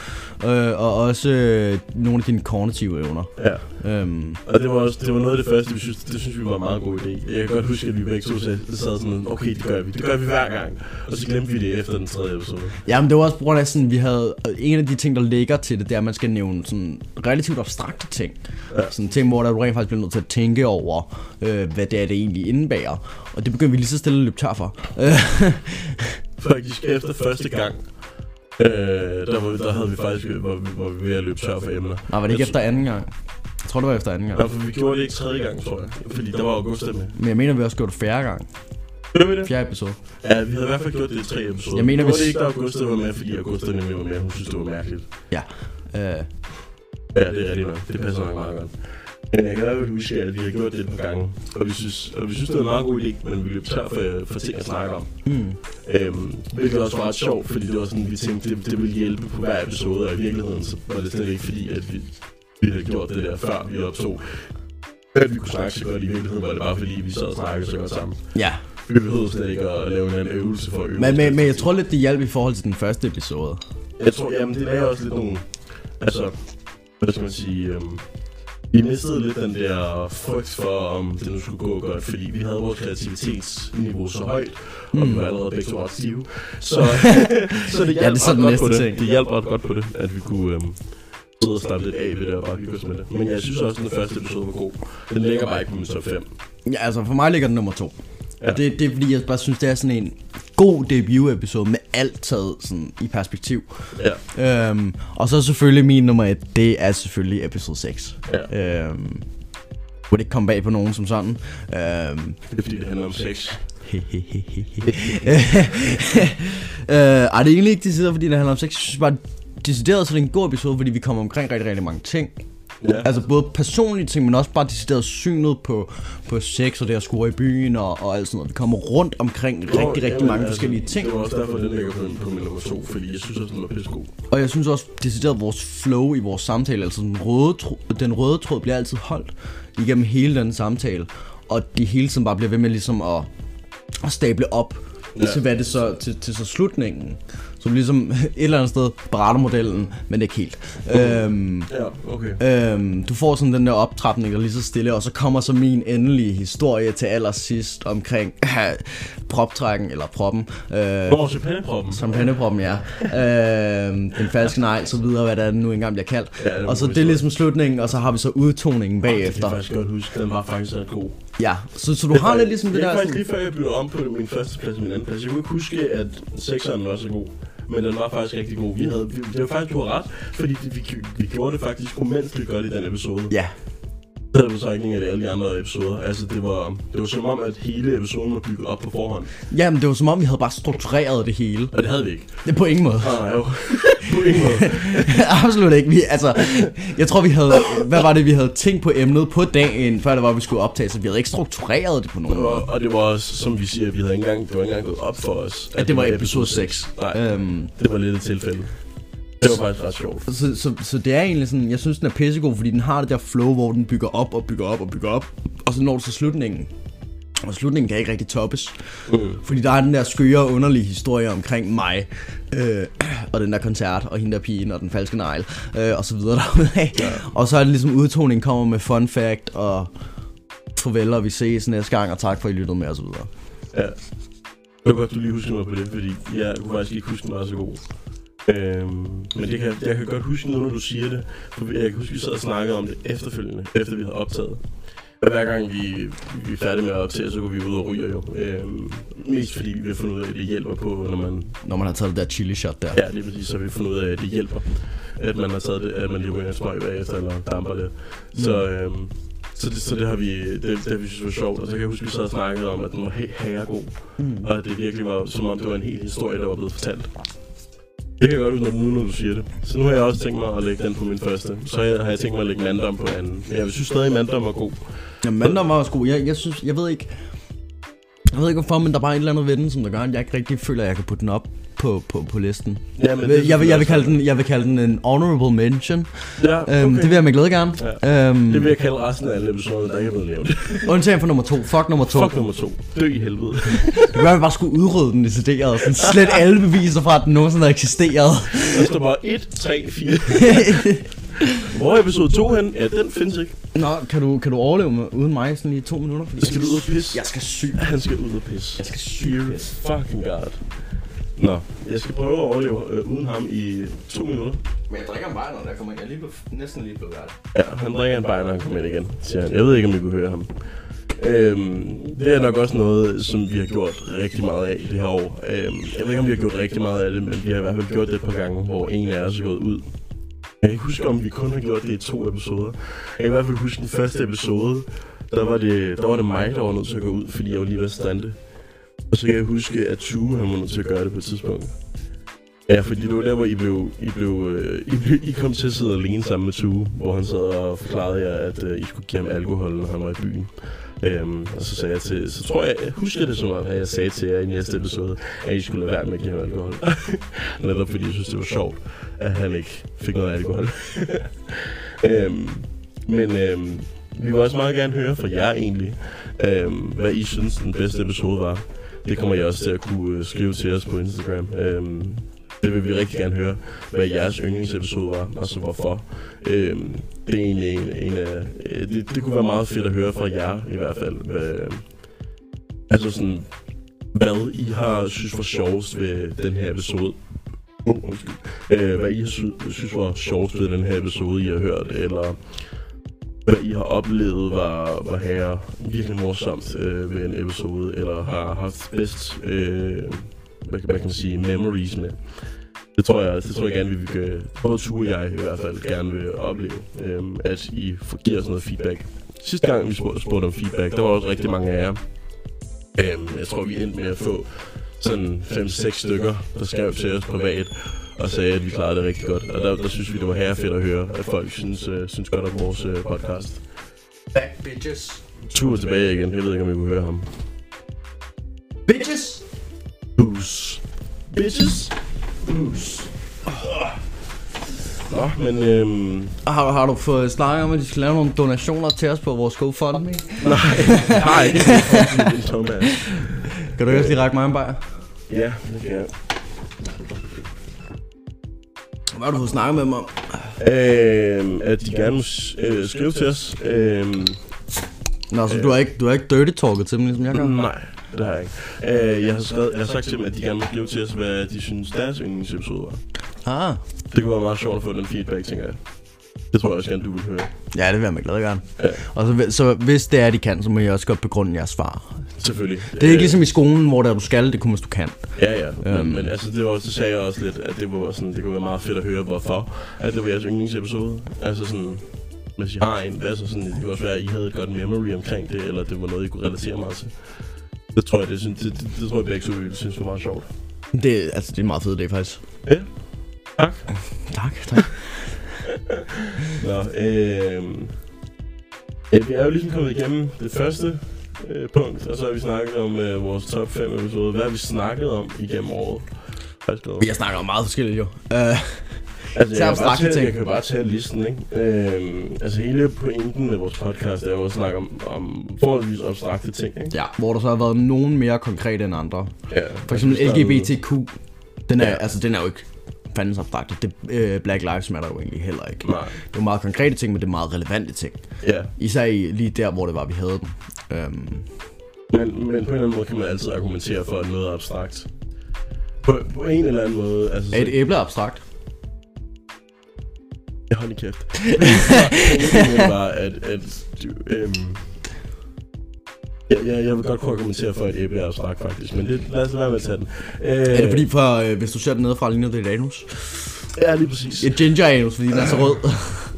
øh, og også øh, nogle af dine kognitive evner. ja. Øhm, Og det var, også, det var noget af det første, vi synes, det synes vi var en meget god idé. Jeg kan godt huske, at vi begge to sad, sad sådan, okay, det gør vi. Det gør vi hver gang. Og så glemte vi det efter den tredje episode. jamen det var også på grund af sådan, vi havde, en af de ting, der ligger til det, det er, at man skal nævne sådan relativt abstrakte ting. Ja. Sådan ting, hvor der du rent faktisk bliver nødt til at tænke over, øh, hvad det er, det egentlig indebærer. Og det begyndte vi lige så stille at løbe tør for. Faktisk efter første gang, øh, der, var, der havde vi faktisk, hvor vi, hvor vi var ved at løbe tør for emner. Nej, var det ikke Jeg efter anden gang? Jeg tror, det var efter anden gang. Nej, for vi gjorde det ikke tredje gang, tror jeg. Fordi der var Augusta med. Men jeg mener, vi også gjorde det fjerde gang. Gjorde vi det? Fjerde episode. Ja, vi havde i hvert fald gjort det i tre episoder. Jeg mener, vi... hvis- det ikke, da Augusta var med, fordi Augusta nemlig var med. Hun synes, det var mærkeligt. Ja. Øh, Ja, det er rigtigt nok. Det passer nok meget godt. Men jeg kan i hvert huske, at vi har gjort det et par gange. Og vi synes, og vi synes det var en meget god idé, men vi løb tør for, for ting at snakke om. mm. Øhm, hvilket også var ret sjovt, fordi det var sådan, vi tænkte, det, det ville hjælpe på hver episode, og i virkeligheden så var det slet ikke fordi, at vi, vi havde gjort det der, før vi optog. At vi kunne snakke så godt i virkeligheden, var det bare fordi, vi sad og snakkede så godt sammen. Ja, Vi behøvede slet ikke at lave en øvelse for at øve men, men, men jeg tror lidt, det hjalp i forhold til den første episode. Jeg tror, jamen det lagde også lidt nogle, altså, hvad skal man sige, øhm, vi mistede lidt den der frygt for, om det nu skulle gå godt, fordi vi havde vores kreativitetsniveau så højt, og vi Mm. var allerede begge to ret stive. Så, så det hjalp Ja, det er ret godt på det. ting. Det hjalp ret godt på det, at vi kunne øhm, sidde og slappe lidt af ved det og bare hygge os med det. Men jeg synes også, at den første episode var god. Den ligger bare ikke på min top 5. Ja, altså for mig ligger den nummer to. Ja. Ja. Og det, det er fordi, jeg bare synes, det er sådan en god debut-episode med alt taget sådan i perspektiv. Ja. Øhm, og så selvfølgelig min nummer et, det er selvfølgelig episode 6. ja. Øhm, det ikke komme bag på nogen som sådan. Øhm, Det er fordi, det handler om sex. øh, ej, det er egentlig ikke decideret, fordi det handler om sex. Jeg synes bare, decideret, så det er en god episode, fordi vi kommer omkring rigtig, rigtig mange ting. Ja. Altså både personlige ting, men også bare decideret synet på, på sex og det at score i byen og, og alt sådan noget. Vi kommer rundt omkring rigtig, rigtig jamen, mange forskellige altså, ting. Det var også derfor, den ligger på, på min nummer to, fordi jeg synes også, den var pissegod. Og jeg synes også decideret vores flow i vores samtale, altså den røde, den røde tråd bliver altid holdt igennem hele den samtale. Og de hele tiden bare bliver ved med ligesom at, at stable op ja. til hvad det så, til, til så slutningen. Som ligesom et eller andet sted Barato-modellen, men ikke helt. Okay. Øhm, ja, okay. Øhm, du får sådan den der optrapning, der lige så stille, og så kommer så min endelige historie til allersidst omkring proptrækken, eller proppen. Øh, Hvor champagneproppen? Champagneproppen, ja. øh, den falske nej, så videre, hvad det nu engang bliver kaldt. Ja, og så det er ligesom slutningen, og så har vi så udtoningen bagefter. Det kan jeg faktisk godt huske, den var faktisk ret god. Ja, så, så du har lidt ligesom det, det der... Det er faktisk lige før jeg bytter om på min første plads og min anden plads. Jeg kunne ikke huske, at sekseren var så god men den var faktisk rigtig god. Vi havde, vi, det var faktisk, du har ret, fordi det, vi, vi gjorde det faktisk umenneskeligt godt i den episode. Ja. Det havde betragtning af alle de andre episoder. Altså, det var, det var som om, at hele episoden var bygget op på forhånd. Jamen, det var som om, vi havde bare struktureret det hele. Og det havde vi ikke. Det på ingen måde. Nej, jo. på ingen måde. Absolut ikke. Vi, altså, jeg tror, vi havde... Hvad var det, vi havde tænkt på emnet på dagen, før det var, vi skulle optage, så vi havde ikke struktureret det på nogen måde. Og det var også, som vi siger, vi havde ikke engang, det var ikke engang gået op for os. At, at det var episode 6. Nej, øhm, det var lidt et tilfælde. Det var faktisk ret sjovt. Så, så, så det er egentlig sådan, jeg synes den er pissegod, fordi den har det der flow, hvor den bygger op og bygger op og bygger op. Og så når du til slutningen, og slutningen kan ikke rigtig toppes. Mm. Fordi der er den der skøre, underlige historie omkring mig, øh, og den der koncert, og hende der pigen, og den falske negl, øh, og så videre derude af. Ja. Og så er det ligesom udtoningen kommer med fun fact, og farvel, og vi ses næste gang, og tak for, at I lyttede med, og så videre. Ja. Jeg kan godt, du lige husker mig på det, fordi jeg kunne faktisk ikke huske, den var så god. Øhm, men det kan, jeg kan godt huske nu, når du siger det. For jeg kan huske, at vi sad og snakkede om det efterfølgende, efter vi havde optaget. Og hver gang vi, vi er færdige med at optage, så går vi ud og ryger jo. Øhm, mest fordi vi har fundet ud af, at det hjælper på, når man... Når man har taget det der chili shot der. Ja, lige præcis, så har vi fundet ud af, at det hjælper. At man har taget det, at man lige ryger en smøg bagefter, eller damper det. Så, mm. øhm, så det, så det har vi, det, det har vi synes var sjovt. Og så kan jeg huske, at vi sad og snakkede om, at den var helt herregod. Mm. Og at det virkelig var, som om det var en hel historie, der var blevet fortalt. Det kan jeg godt huske, nu, når du siger det. Så nu har jeg også tænkt mig at lægge den på min første. Så har jeg tænkt mig at lægge mandom på anden. Men jeg synes stadig, at mandom var god. Ja, mandom var også god. Jeg, jeg synes, jeg ved ikke... Jeg ved ikke hvorfor, men der er bare et eller andet ved den, som der gør, at jeg ikke rigtig føler, at jeg kan putte den op på, på, på listen. Ja, men jeg, jeg, vil, jeg, vil kalde den, jeg vil kalde den en honorable mention. Ja, okay. øhm, det vil jeg med glæde gerne. Ja. Øhm, det vil jeg kalde resten af alle episoder, der ikke er blevet nævnt. Undtagen for nummer to. Fuck nummer to. Fuck nummer to. Dø i helvede. det gør, at vi bare skulle udrydde den decideret. Og sådan slet alle beviser fra, at den nogensinde har eksisteret. Der står bare 1, 3, 4. Hvor er episode 2 hen? Ja, den findes ikke. Nå, kan du, kan du overleve med, uden mig sådan lige to minutter? Fordi skal du ud og pisse? Jeg skal syg. Han skal ud og pisse. Jeg skal syg. Fucking god. Nå, jeg skal prøve at overleve øh, uden ham i to minutter. Men jeg drikker en bajer, når jeg kommer ind. Jeg er lige blevet, næsten lige blevet værd. Ja, han drikker en bajer, når han kommer ind igen, siger han. Jeg ved ikke, om I kunne høre ham. Øhm, det er nok også noget, som vi har gjort rigtig meget af det her år. Øhm, jeg ved ikke, om vi har gjort rigtig meget af det, men vi har i hvert fald gjort det et par gange, hvor en af os er gået ud. Jeg kan ikke huske, om vi kun har gjort det i to episoder. Jeg kan i hvert fald huske den første episode, der var det, der var det mig, der var nødt til at gå ud, fordi jeg var lige ved at stande. Og så kan jeg huske, at Tue han var nødt til at gøre det på et tidspunkt. Ja, fordi det var der, hvor I blev, I, blev, øh, I, blev, I kom til at sidde alene sammen med Tue, hvor han sad og forklarede jer, at uh, I skulle give ham alkohol, når han var i byen. Um, og så sagde jeg til, så tror jeg, jeg husker det som om, at jeg sagde til jer i næste episode, at I skulle lade være med at give ham alkohol. Netop fordi jeg synes, det var sjovt, at han ikke fik noget alkohol. um, men um, vi vil også meget gerne høre fra jer egentlig, um, hvad I synes den bedste episode var. Det kommer jeg også til at kunne øh, skrive til os på Instagram. Øhm, det vil vi rigtig gerne høre, hvad jeres yndlingsepisode var, og så hvorfor. Øhm, det er egentlig en, en af... Øh, det, det kunne være meget fedt at høre fra jer, i hvert fald. Hvad, altså sådan, hvad I har synes var sjovest ved den her episode. Øh, hvad I har synes, synes var sjovest ved den her episode, I har hørt, eller hvad I har oplevet var, var her virkelig morsomt øh, ved en episode, eller har haft bedst, øh, hvad, hvad kan man sige, memories med. Det tror jeg, det tror jeg gerne, vi vil, både Tue og jeg i hvert fald gerne vil opleve, øh, at I giver os noget feedback. Sidste gang vi spurgte, spurgte om feedback, der var også rigtig mange af jer. Øh, jeg tror, vi endte med at få sådan 5-6 stykker, der skrev til os privat, og sagde, at vi klarede det rigtig godt. Og der, der synes vi, det var herrefedt at høre, at folk synes, uh, synes godt om vores uh, podcast. Back bitches. Tur tilbage igen. Jeg ved ikke, om I kunne høre ham. Bitches. Booze. Bitches. Booze. Nå, men øhm... Har, har du fået snakket om, at de skal lave nogle donationer til os på vores GoFundMe? Nej, ikke. kan du også lige række mig en bajer? Ja, det kan jeg. Hvad har du fået snakket med dem om? Øhm, at de gerne må øh, skrive til os. Øhm, Nå, så du har ikke, du har ikke dirty talket til dem, ligesom jeg gør? nej, det har jeg ikke. Øh, jeg, har skrevet, jeg har sagt til dem, at de gerne må skrive til os, hvad de synes deres yndlingsepisode var. Ah. Det kunne være meget sjovt at få den feedback, tænker jeg. Det tror jeg også gerne, du vil høre. Ja, det vil jeg med glæde gerne. Ja. Og så, så hvis det er, de kan, så må jeg også godt begrunde jeres svar. Selvfølgelig. Det er ikke ligesom i skolen, hvor der du skal, det kun hvis du kan. Ja, ja. Men, Øhm. men altså, det var også, det sagde jeg også lidt, at det var sådan, det kunne være meget fedt at høre, hvorfor at det var jeres yndlingsepisode. Altså sådan, hvis I har en, hvad så sådan, det kunne også være, at I havde et godt memory omkring det, eller det var noget, I kunne relatere meget til. Det tror jeg, det, synes, det, det, det tror jeg begge to ville synes var meget sjovt. Det, altså, det er en meget fed idé, faktisk. Ja. Tak. Tak, tak. Nå, øh, ja, vi er jo ligesom kommet igennem det første øh, punkt, og så har vi snakket om øh, vores top 5 episode. Hvad har vi snakket om igennem året? Vi har snakket om meget forskelligt, jo. Uh, Altså, jeg, kan bare abstrakte tage, ting. jeg kan bare tage listen, ikke? Øhm, altså, hele pointen med vores podcast er jo at snakke om, om forholdsvis abstrakte ting, ikke? ja, hvor der så har været nogen mere konkrete end andre. Ja, For eksempel LGBTQ. Den er, Ja. altså, den er jo ikke fandens abstrakt. Det, øh, Black Lives Matter jo egentlig heller ikke. Nej. Det er meget konkrete ting, men det er meget relevante ting. Ja, Især i, lige der, hvor det var, vi havde dem. Øhm, men, men på en eller anden måde kan man altid argumentere for, at noget er abstrakt. På, på en eller anden måde, altså... er et æble abstrakt? Jeg hold i kæft. Pointen er at, at du, øhm, jeg, jeg, jeg vil godt kunne argumentere for, at et æble er abstrakt, faktisk. Men det, lad os være med at tage den. Øh, Er det fordi, for, øh, hvis du ser den nedefra, ligner det et anus? Ja, lige præcis. Et ginger anus, fordi den er så rød.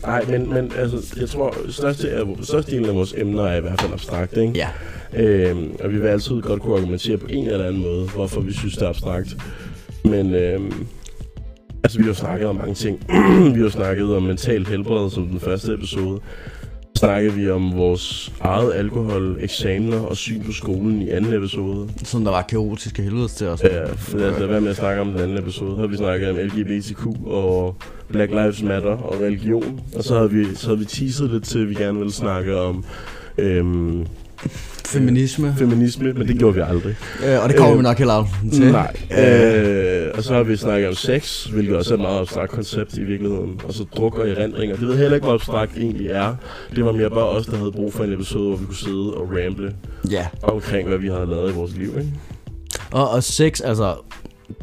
Nej, men, men altså, jeg tror, største, af, størstedelen af vores emner er i hvert fald abstrakt, ikke? ja. Øhm, og vi vil altid godt kunne argumentere på en eller anden måde, hvorfor vi synes, det er abstrakt. Men øhm, altså, vi har snakket om mange ting. vi har snakket om mental helbred som den første episode. Så snakkede vi om vores eget alkohol, eksamener og syn på skolen i anden episode. Sådan der var kaotiske helvedes til os. Ja, lad os lade være med at snakke om den anden episode. Har vi snakket om LGBTQ og Black Lives Matter og religion. Og så har vi, så har vi teaset lidt til, at vi gerne vil snakke om øhm, Feminisme. feminisme, men det gjorde vi aldrig. Øh, og det kommer Øh, vi nok heller aldrig til. Nej. Øh, og så har vi snakket om sex, hvilket også er et meget abstrakt koncept i virkeligheden. Og så druk og erindringer. Det ved jeg heller ikke, hvor abstrakt egentlig er. Det var mere bare os, der havde brug for en episode, hvor vi kunne sidde og ramble Ja. omkring, hvad vi havde lavet i vores liv. Ikke? Og, og sex, altså,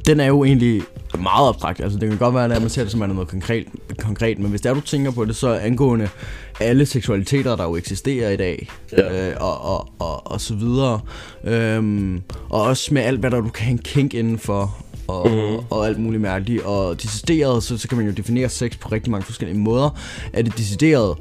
den er jo egentlig meget abstrakt. Altså, det kan godt være, at man ser det som er noget konkret, konkret, men hvis der du tænker på det, så angående alle seksualiteter, der jo eksisterer i dag, Ja. øh, og, og, og, og så videre, øhm, og også med alt, hvad der du kan kink indenfor, og, Mhm. mm. og alt muligt mærkeligt, og decideret, så, så kan man jo definere sex på rigtig mange forskellige måder. Er det decideret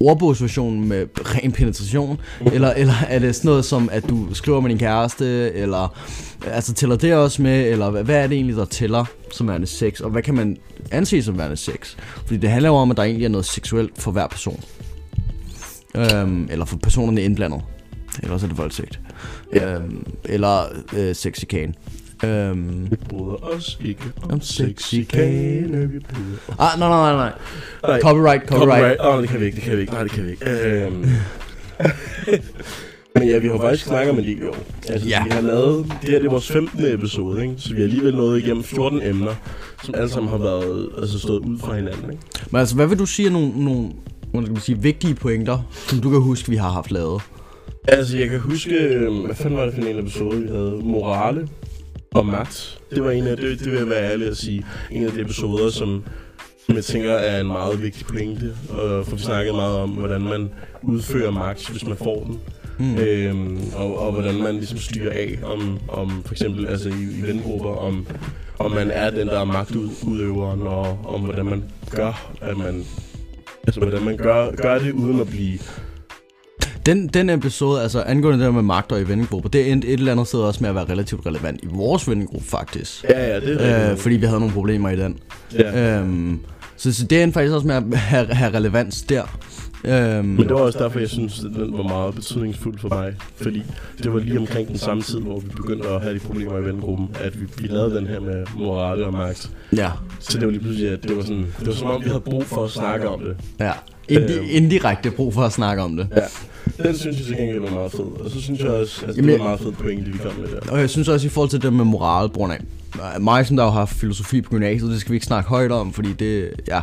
ordbogsversionen med ren penetration, eller, eller er det sådan noget som, at du skriver med din kæreste, eller altså tæller det også med, eller hvad, hvad er det egentlig, der tæller som værende sex, og hvad kan man anse som værende sex? Fordi det handler jo om, at der egentlig er noget seksuelt for hver person. Øhm, eller for personerne indblandet. Eller også er det voldtægt. Ja. Øhm, eller øh, sexikane. Øhm, Vi bryder os ikke om, Om sexikane, vi bryder ah, nej, nej, nej, nej. Copyright, copyright. Åh, oh, det kan vi ikke, det kan vi ikke. Nej, det kan vi ikke. Øhm. Men ja, vi har faktisk snakket om del jo. Altså, Ja. vi har lavet, det her det er vores 15. episode, ikke? Så vi har alligevel nået igennem 14 emner, som alle sammen har været, altså stået ud fra hinanden, ikke? Men altså, hvad vil du sige er nogle, nogle hvordan skal man sige, vigtige pointer, som du kan huske, vi har haft lavet? Altså, jeg kan huske, øhm, hvad fanden var det for en episode, vi havde? Morale og magt. Det var en af, det, det vil jeg være ærlig at sige, en af de episoder, som, som jeg tænker er en meget vigtig pointe. Og for vi snakkede meget om, hvordan man udfører magt, hvis man får den. Mm. Øhm, og, og hvordan man ligesom styrer af, om, om for eksempel altså i, i vengrupper, om, om man er den, der er magtudøveren, og om hvordan man gør, at man, altså hvordan man gør, gør det uden at blive Den, den episode, altså angående det der med magter i vennegrupper, det endte et eller andet sted også med at være relativt relevant i vores vennegruppe, faktisk. Ja, ja, det er Øh, fordi vi havde nogle problemer i den. ja. Øhm, så, så det endte faktisk også med at have, have relevans der. Øhm, Men det var også derfor, jeg synes, at den var meget betydningsfuld for mig. Fordi det var lige omkring den samme tid, hvor vi begyndte at have de problemer i vennegruppen, at vi, vi lavede den her med morale og magt. ja, Så det var lige pludselig, at det var sådan, det var som om, vi havde brug for at snakke om det. ja. Indi- Øhm. indirekte brug for at snakke om det. Ja. Den synes jeg til gengæld var meget fed. Og så synes jeg også, at Jamen, det var meget fed pointe, vi kom med der. Og jeg synes også i forhold til det med moral, af mig, som der jo har filosofi på gymnasiet, det skal vi ikke snakke højt om, fordi det, ja,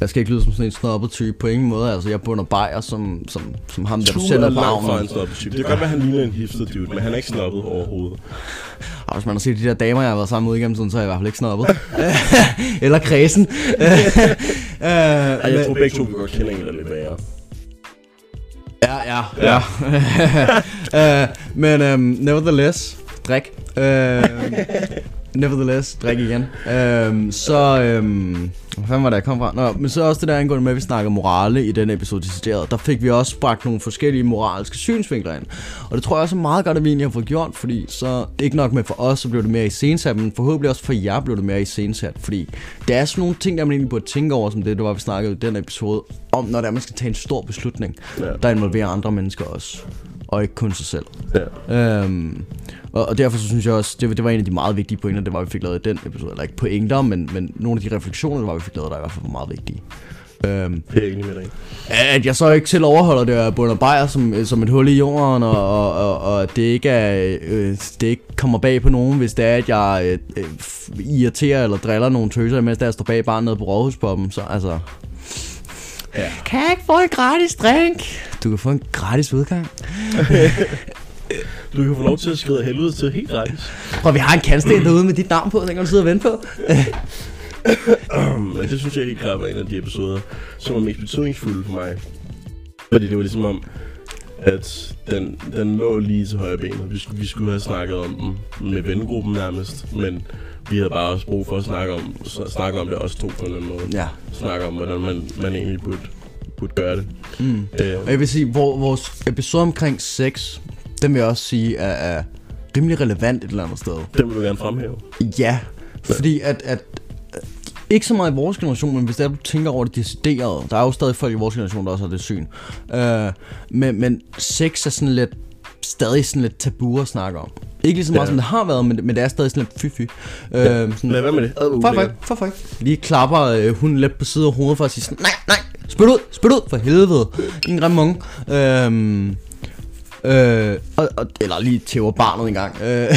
jeg skal ikke lyde som sådan en snobbet type på ingen måde. Altså, jeg bunder bajer som, som, som ham, der du Tue sender er på langt fra havnen. en snobbet type. Det kan godt være, han ligner en hipster dude, men han er ikke snobbet overhovedet. Og hvis man har set de der damer, jeg har været sammen med igennem tiden, så er jeg i hvert fald ikke snobbet. Eller kredsen. Øh, Ej, jeg tror begge to, vi godt kender en, der er lidt værre. Ja, ja, ja. uh, men um, nevertheless, drik. Uh, nevertheless, drik igen. Uh, så, um, hvad fanden var det, jeg kom fra? Nå, men så også det der angående med, at vi snakker morale i den episode decideret. Der fik vi også bragt nogle forskellige moralske synsvinkler ind. Og det tror jeg også er meget godt, at vi egentlig har fået gjort, fordi så ikke nok med for os, så blev det mere iscenesat, men forhåbentlig også for jer blev det mere iscenesat, fordi det er sådan nogle ting, der man egentlig burde tænke over, som det, det var, vi snakkede i den episode, om når det er, man skal tage en stor beslutning, Ja. der involverer andre mennesker også, og ikke kun sig selv. Ja. Øhm, og, og derfor så synes jeg også, det, var- det var en af de meget vigtige pointer, det var, vi fik lavet i den episode. Eller ikke pointer, men, men nogle af de refleksioner, der var, vi fik lavet, der i hvert fald var meget vigtige. Øhm, Det er jeg enig med dig. at jeg så ikke selv overholder det og bunder bajer som, som et hul i jorden, og, og, og, og det ikke, er, øh, det ikke kommer bag på nogen, hvis det er, at jeg øh, øh, irriterer eller driller nogle tøser, imens der står bag barnet nede på Rådhuspoppen, så altså... Ja. Kan jeg ikke få en gratis drink? Du kan få en gratis udgang. Du kan få lov til at skrive helvede til helt gratis. Prøv, vi har en kandsten derude med dit navn på, den kan du sidde og vente på. Men det synes jeg helt klart var en af de episoder, som var mest betydningsfulde for mig. Fordi det var ligesom om, at den, den lå lige til højre benet. Vi skulle, vi skulle have snakket om den med vennegruppen nærmest, men vi havde bare også brug for at snakke om, snakke om det også to på en eller anden måde. Ja. Snakke om, hvordan man, man egentlig burde, burde gøre det. Mm. Øh, Og jeg vil sige, hvor, vores episode omkring sex, den vil jeg også sige er, er rimelig relevant et eller andet sted. den vil du gerne fremhæve. Ja, fordi at, at ikke så meget i vores generation, men hvis det er, du tænker over det decideret, der er jo stadig folk i vores generation, der også har det syn. Øh, men, men sex er sådan lidt, stadig sådan lidt tabu at snakke om. Ikke lige så meget, Ja. som det har været, men, men det er stadig sådan lidt fy-fy. Øh, sådan, Lad være med det. For for Lige klapper øh, hun let på siden af hovedet for at sige sådan, nej, nej, spyt ud, spyt ud, for helvede. Din grimme unge. Øhm, Øh, og, og, eller lige tæver barnet en gang øh,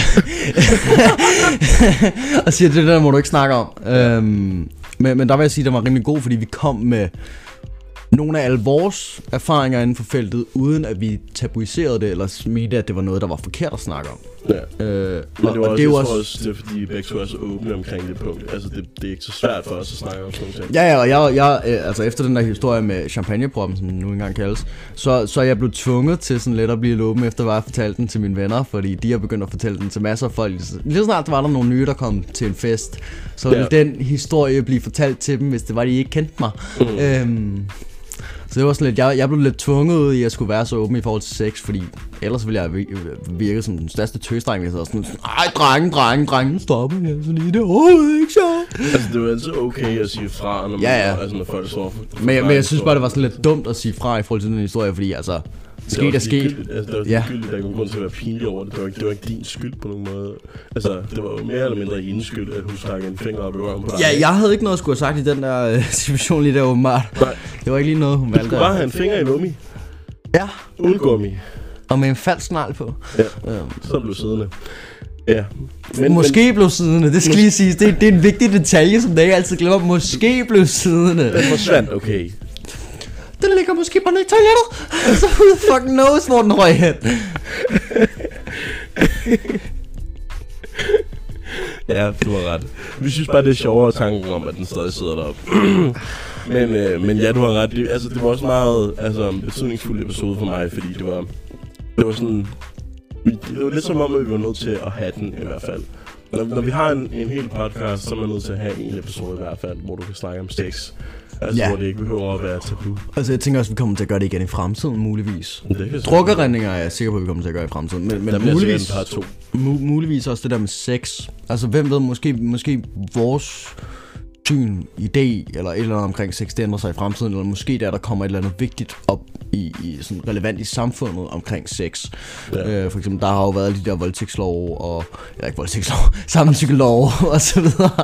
Og siger, det der må du ikke snakke om. Øh, men, men der vil jeg sige, at den var rimelig god Fordi vi kom med nogle af alle vores erfaringer inden for feltet Uden at vi tabuiserede det Eller smidte, at det var noget, der var forkert at snakke om Ja. øh, Men og, det var og også, det jo jeg også det er fordi begge to er så åbne omkring det punkt. Altså, det, det er ikke så svært for os at snakke om sådan nogle ting. Ja, ja, og jeg, jeg øh, altså efter den der historie med champagneproppen, som den nu engang kaldes, så, så jeg blevet tvunget til sådan lidt at blive åben efter, at jeg fortalte den til mine venner, fordi de har begyndt at fortælle den til masser af folk. Lige snart var der nogle nye, der kom til en fest, så ville Ja. den historie blive fortalt til dem, hvis det var, de ikke kendte mig. Mm. Øhm, så det var sådan lidt, jeg, jeg blev lidt tvunget ud i, at jeg skulle være så åben i forhold til sex, fordi ellers ville jeg virke, som den største tøsdreng, hvis jeg var sådan, ej, drengen, drengen, drengen, stopper jeg så lige, det er overhovedet ikke sjovt. Altså, det jo altid okay at sige fra, når, man, Ja, ja. Altså, når folk står for, for Men, jeg- men jeg synes bare, det var sådan lidt dumt at sige fra i forhold til den historie, fordi altså, sket er sket. Altså, det var Ja. der er nogen grund til at være pinlig over det. Det var, ikke, det var ikke din skyld på nogen måde. Altså, det var jo mere eller mindre hendes skyld, at hun stak en finger op i røven på dig. Ja, jeg havde ikke noget at skulle have sagt i den der øh, situation lige der åbenbart. Nej, Det var ikke lige noget, hun du valgte. skulle bare have en finger i nummi. Ja, Uden gummi. og med en falsk snegl på. Ja, Øhm, så blev siddende. Ja. Men, Måske blev siddende, det skal lige siges. Det, det er en vigtig detalje, som jeg altid glemmer. Måske blev siddende. Men, den forsvandt, okay. Den ligger måske bare nede i toilettet. Så who the fuck knows, hvor den røg hen. Ja, du har ret. Vi synes bare, det er sjovere tanken om, at den stadig sidder deroppe. men, øh, men ja, du har ret. Det, altså, det var også meget altså, en betydningsfuld episode for mig, fordi det var, det var sådan... Det var lidt som om, at vi var nødt til at have den i hvert fald. Når, når vi har en, en hel podcast, så er man nødt til at have en episode i hvert fald, hvor du kan snakke om sex. Altså, Ja. hvor det ikke behøver at være tabu. Altså, jeg tænker også, at vi kommer til at gøre det igen i fremtiden, muligvis. Drukkerredninger er jeg sikker på, at vi kommer til at gøre i fremtiden. Men, men muligvis... en par to. Mu- muligvis også det der med sex. Altså, hvem ved, måske, måske vores syn, idé eller et eller andet omkring sex, det ændrer sig i fremtiden, eller måske der, der kommer et eller andet vigtigt op i, i sådan relevant i samfundet omkring sex. Ja. Øh, for eksempel, der har jo været de der voldtægtslov og, ja ikke voldtægtslov, samtykkelov og så videre.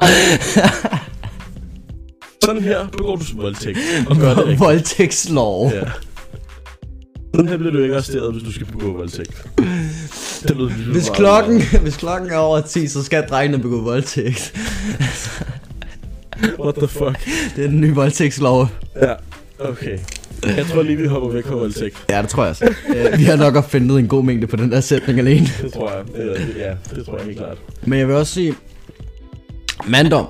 sådan her begår du voldtægt, og gør det rigtigt. Voldtægtslov. Ja. Sådan her bliver du ikke arresteret, hvis du skal begå voldtægt. Det lyder Hvis klokken, hvis klokken er over 10, så skal drengene begå voldtægt. What the fuck? Det er den nye voldtægtslov. Ja, okay. Jeg tror lige, vi hopper væk fra voldtægt. Ja, det tror jeg også. Øh, Vi har nok opfundet en god mængde på den der sætning alene. Det tror jeg. Ja, det- Ja, det tror jeg helt klart. Men jeg vil også sige, manddom,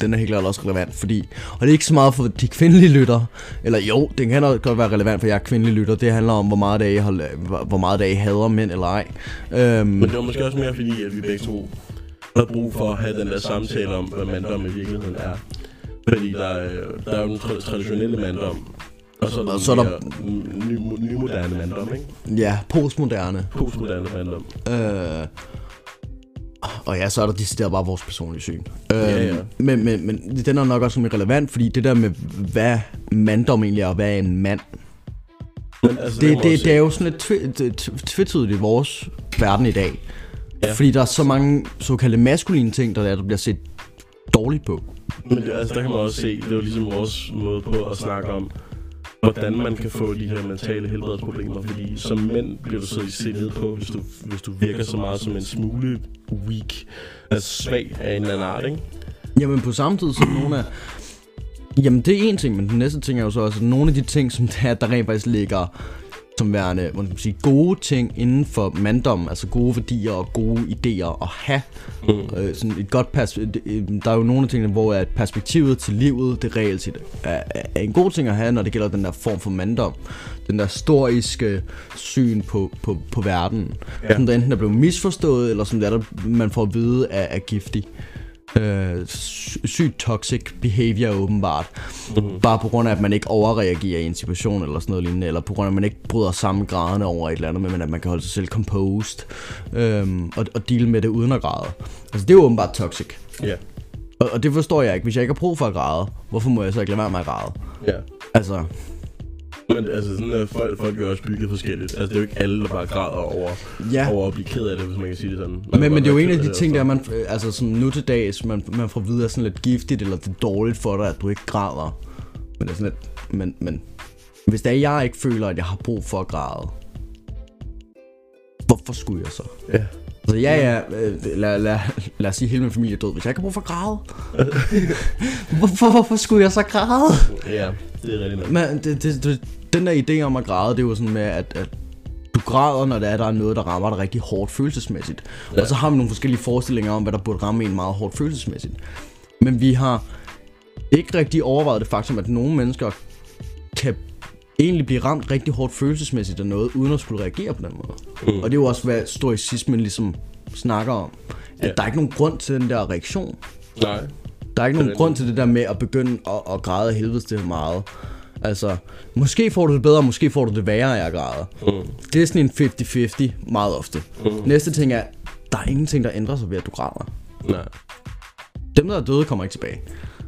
den er helt klart også relevant, fordi, og det er ikke så meget for de kvindelige lytter, eller jo, den kan også godt være relevant for jer kvindelige lytter, det handler om, hvor meget af I, hvor meget af I hader mænd eller ej. Øhm, Men det var måske også mere fordi, at vi begge to har brug for at have den der samtale om, hvad manddom i virkeligheden er. Fordi der er, der er jo den tra- traditionelle manddom, og så er der, Og så er der- ny, ny, nymoderne manddom, ikke? ja, postmoderne. Postmoderne manddom. Øh, og ja, så er der decideret bare vores personlige syn. Øh, Ja, ja. Men, men, men den er nok også mere relevant, fordi det der med, hvad manddom egentlig er, og hvad er en mand, Men altså, det, det, også det er jo sådan lidt tvi- det- tv- tvetydigt i vores verden i dag. Ja. Fordi der er så mange såkaldte maskuline ting, der, er, der bliver set dårligt på. Men det, altså, der kan man også se, det er jo ligesom vores måde på at snakke om, hvordan man kan få de her mentale helbredsproblemer. Fordi som mænd bliver du så set ned på, hvis du, hvis du virker så meget som en smule weak, altså svag af en eller anden art, ikke? Jamen på samme tid som nogle af... Jamen det er en ting, men den næste ting er jo så også, at nogle af de ting, som der, der rent faktisk ligger som værende, man sige, gode ting inden for manddom, altså gode værdier og gode idéer at have. Mm. Øh, sådan et godt pers- der er jo nogle af tingene, hvor at perspektivet til livet, det reelt set er, er, er en god ting at have, når det gælder den der form for manddom. Den der historiske syn på, på, på verden. Ja. Som der enten er blevet misforstået, eller som der, der man får at vide er, er giftig. Øh, sy- sygt toxic behavior åbenbart. Mm. Bare på grund af, at man ikke overreagerer i en situation eller sådan noget lignende, eller på grund af, at man ikke bryder sammen graderne over et eller andet, men at man kan holde sig selv composed, øhm, og, og deal med det uden at græde. Altså det er jo åbenbart toxic. Ja, Og, og det forstår jeg ikke. Hvis jeg ikke har brug for at græde, hvorfor må jeg så ikke lade være med at græde? ja. Altså, Men altså, sådan er folk, folk er også bygget forskelligt. Altså, det er jo ikke alle, der bare græder over, ja. over at blive ked af det, hvis man kan sige det sådan. Man Men, men det er jo en af de ting, der og man, øh, altså sådan nu til dags, man, man får at vide er sådan lidt giftigt, eller det er dårligt for dig, at du ikke græder. Men det er sådan lidt, men, men hvis det er, jeg ikke føler, at jeg har brug for at græde, hvorfor skulle jeg så? Ja. Altså ja, ja, øh, lad, lad, lad os sige, at hele min familie er død. Hvis jeg ikke har brug for at græde, hvorfor, hvorfor skulle jeg så græde? Ja, det er rigtig nok. Men det, det, det, den der idé om at græde, det er jo sådan med, at, at du græder, når der er, der er noget, der rammer dig rigtig hårdt følelsesmæssigt. Ja. Og så har vi nogle forskellige forestillinger om, hvad der burde ramme en meget hårdt følelsesmæssigt. Men vi har ikke rigtig overvejet det faktum, at nogle mennesker kan egentlig blive ramt rigtig hårdt følelsesmæssigt af noget, uden at skulle reagere på den måde. Mm. Og det er jo også, hvad stoicismen ligesom snakker om. At Ja. der er ikke nogen grund til den der reaktion. Nej. Der er ikke Det nogen grund til det der med at begynde at, at græde helvedes til meget. Altså, måske får du det bedre, måske får du det værre af at græde. Mm. Det er sådan en 50-50 meget ofte. Mm. Næste ting er, der er ingenting, der ændrer sig ved, at du græder. Nej. Dem, der er døde, kommer ikke tilbage.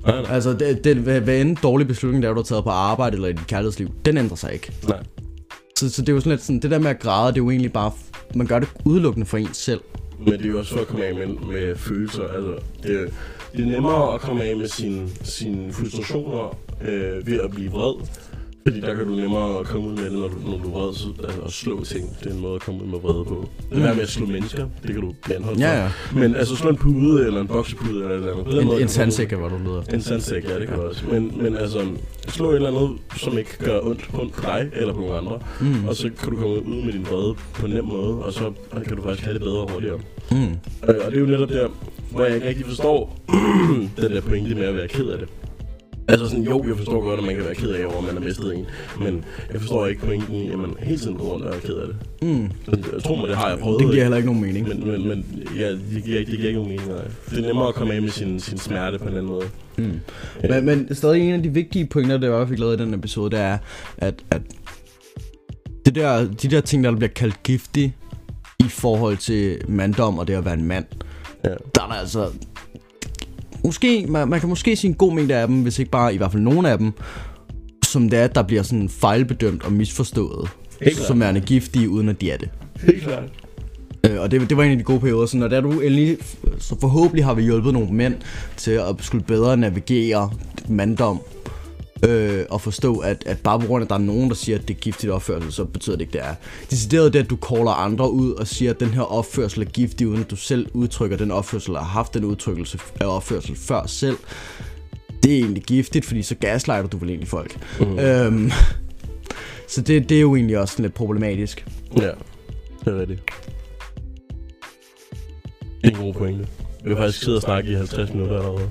Nej, nej. Altså, det, det, hvad, hvad end dårlig beslutning, der er, du har taget på arbejde eller i dit kærlighedsliv, den ændrer sig ikke. nej. Så, så det er jo sådan lidt sådan, det der med at græde, det er jo egentlig bare, man gør det udelukkende for ens selv. Men det er jo også for at komme af med, med følelser. Altså, det, er, det er nemmere at komme af med sine, sine frustrationer øh, ved at blive vred. Fordi der kan du nemmere komme ud med det, når du, når du er vred. Så, altså, at slå ting, det er en måde at komme ud med vrede på. Det der med at slå mennesker, det kan du anholde Ja, for. ja. Men altså slå en pude, eller en boksepude, eller et eller andet. En, måde en kan du- sandsæk er, hvad du leder efter. En sandsæk, ja, det kan du også. Men, men altså, slå et eller andet, som ikke gør ondt på dig eller på nogle andre. Mm. Og så kan du komme ud med din vrede på en nem måde, og så kan du faktisk have det bedre hurtigere. Mm. Øh, Og det er jo netop der, hvor jeg ikke rigtig forstår den der pointe med at være ked af det. Altså sådan, jo, jeg forstår godt, at man kan være ked af, at man har mistet en. Men jeg forstår ikke pointen i, at man hele tiden går rundt og er ked af det. Mm. Jeg tror mig, det har jeg prøvet. Det giver heller ikke nogen mening. men, men, men ja, det giver, ikke- det giver ikke nogen mening, nej. Det er nemmere at komme af med sin, sin smerte på en anden måde. Mm. Ja. Men, men stadig en af de vigtige pointer, der jeg fik lavet i den episode, det er, at, at det der, de der ting, der bliver kaldt giftige i forhold til manddom og det at være en mand, Ja. der er der altså... Måske, man, man kan måske sige en god mængde af dem, hvis ikke bare i hvert fald nogle af dem, som det er, der bliver sådan fejlbedømt og misforstået, Helt som er giftige, uden at de er det. Helt klart. Øh, og det, det var en af de gode perioder, så når der du endelig, så forhåbentlig har vi hjulpet nogle mænd til at skulle bedre navigere manddom øh, og forstå, at, at bare på grund af, at der er nogen, der siger, at det er giftigt opførsel, så betyder det ikke, det er. Decideret det, at du caller andre ud og siger, at den her opførsel er giftig, uden at du selv udtrykker den opførsel, eller har haft den udtrykkelse af opførsel før selv, det er egentlig giftigt, fordi så gaslighter du vel egentlig folk. Mm. Øhm, så det, det er jo egentlig også lidt problematisk. Ja, det er rigtigt. Det er en god pointe. Vi har faktisk siddet og snakket i 50 minutter allerede.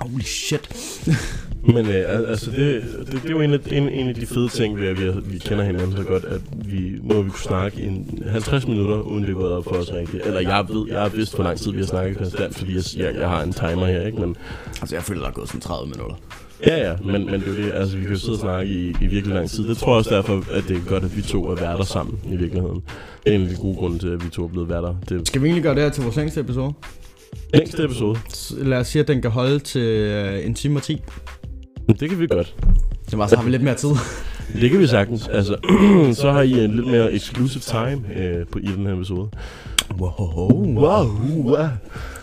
Holy shit. Men øh, al- altså, det, det, det er jo en af, en, en af de fede ting ved, at vi, vi kender hinanden så godt, at vi må vi kunne snakke i 50 minutter, uden det er gået op for os rigtigt. Eller jeg ved, jeg har vidst, hvor lang tid vi har snakket konstant, fordi jeg, jeg, jeg har en timer her, ikke? Men, Altså, jeg føler, der er gået sådan 30 minutter. ja, ja, men, men det er jo det, altså vi kan jo sidde og snakke i, i virkelig lang tid. Det tror jeg også derfor, at det er godt, at vi to er værter sammen i virkeligheden. Det er en af de gode grunde til, at vi to er blevet værter. Det Skal vi egentlig gøre det her til vores længste episode? længste episode. Lad os sige, at den kan holde til øh, en time og 10. Det kan vi godt. Det var så har vi lidt mere tid. Det kan vi sagtens. Altså, så har I en lidt mere exclusive time øh, på, i den her episode. Wow. Wow, wow.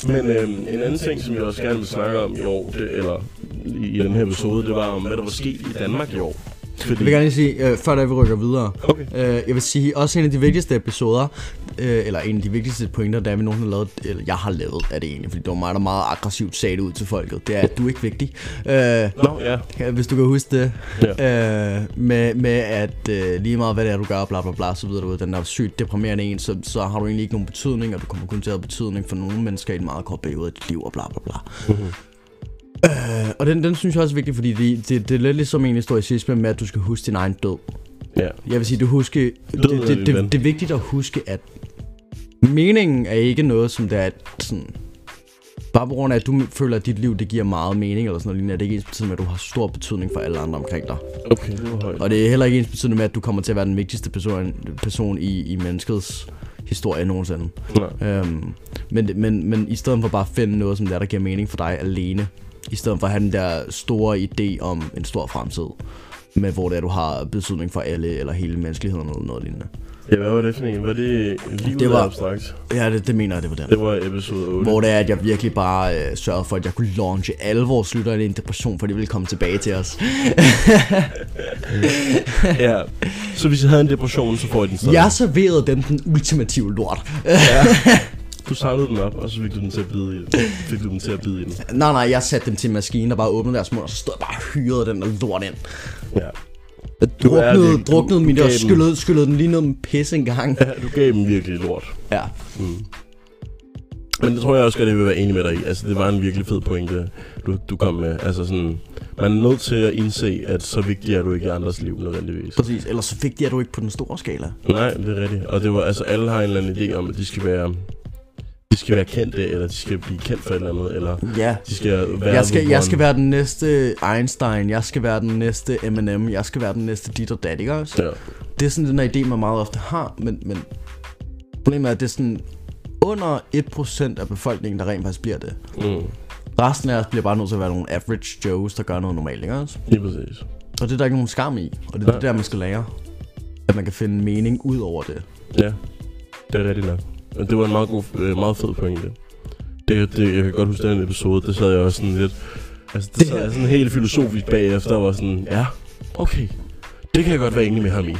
Men øhm, en anden ting, som jeg også gerne vil snakke om i år, det, eller i, i den her episode, det var om, hvad der var sket i Danmark i år. Fordi, Jeg vil gerne lige sige, øh, før da vi rykker videre, Okay. øh, jeg vil sige, også en af de vigtigste episoder, øh, eller en af de vigtigste pointer, der vi nogen har lavet, eller jeg har lavet, er det egentlig, fordi det var mig, der meget aggressivt sagde det ud til folket, det er, at du er ikke vigtig. Øh, Nå, ja. Ja, hvis du kan huske det. Ja. Øh, med, med at øh, lige meget hvad det er, du gør, bla bla bla, så videre du ved, den der sygt deprimerende en, så, så har du egentlig ikke nogen betydning, og du kommer kun til at have betydning for nogle mennesker i en meget kort periode af dit liv, og bla bla bla. Mm-hmm. Øh, og den, den synes jeg også er vigtig, fordi det, det, det er lidt ligesom en historicisme med, at du skal huske din egen død. Ja. Jeg vil sige, du huske, det, er det, det, det, det er vigtigt at huske, at meningen er ikke noget, som det er sådan... Bare på grund af, at du føler, at dit liv det giver meget mening, eller sådan noget lignende, er det ikke ens betydende med, at du har stor betydning for alle andre omkring dig. Okay, det. Og det er heller ikke ens betydende med, at du kommer til at være den vigtigste person, person i, i menneskets historie nogensinde. Nej. Øhm, men, men, men i stedet for bare at finde noget, som det er, der giver mening for dig alene, i stedet for at have den der store idé om en stor fremtid, med hvor det er, du har betydning for alle, eller hele menneskeligheden, eller noget lignende. Ja, hvad var det for en? Var det livet Det var... abstrakt? Ja, det, det mener jeg, det var den. Det var episode 8. Hvor det er, at jeg virkelig bare øh, sørgede for, at jeg kunne launche alle vores lyttere i en depression, for de ville komme tilbage til os. ja. Så hvis jeg havde en depression, så får jeg den stadig. Jeg serverede dem den ultimative lort. Du samlede den op, og så fik du den til at bide i den. Fik du den til at bide i den. Nej, nej, jeg satte dem til en maskine, der bare åbnede deres mund, og så stod jeg bare og hyrede den der lort ind. Ja. Jeg Du er druknede, virkelig- druknede du mit og dem- skyllede, skyllede den lige ned med pis en gang. ja. Du gav dem virkelig lort. Ja. Mm. Men det tror jeg også godt, jeg vil være enig med dig i. Altså, det var en virkelig fed pointe, du, du kom med. Altså sådan, man er nødt til at indse, at så vigtig er du ikke i andres liv nødvendigvis. Præcis, ellers så de, at du ikke på den store skala. Nej, det er rigtigt. Og det var, altså, alle har en eller anden idé om, at de skal være, de skal være kendte, eller de skal blive kendt for et eller andet, eller Ja. de skal være Jeg skal, jeg skal være den næste Einstein, jeg skal være den næste Eminem, jeg skal være den næste dit og dat, ikke også? Ja. Det er sådan den her idé, man meget ofte har, men, men problemet er, at det er sådan under 1% af befolkningen, der rent faktisk bliver det. Mm. Resten af os bliver bare nødt til at være nogle average Joes, der gør noget normalt, ikke også? Lige præcis. Og det er der ikke nogen skam i, og det er Nej. det der, man skal lære. At man kan finde mening ud over det. Ja, det er rigtigt nok. Det var en meget, god, øh, meget fed pointe. Det, det, jeg kan godt huske den episode, det sad jeg også sådan lidt... Altså, det, Det- sad jeg sådan helt filosofisk bagefter, og var sådan, ja, okay, det kan jeg godt være enig med ham i.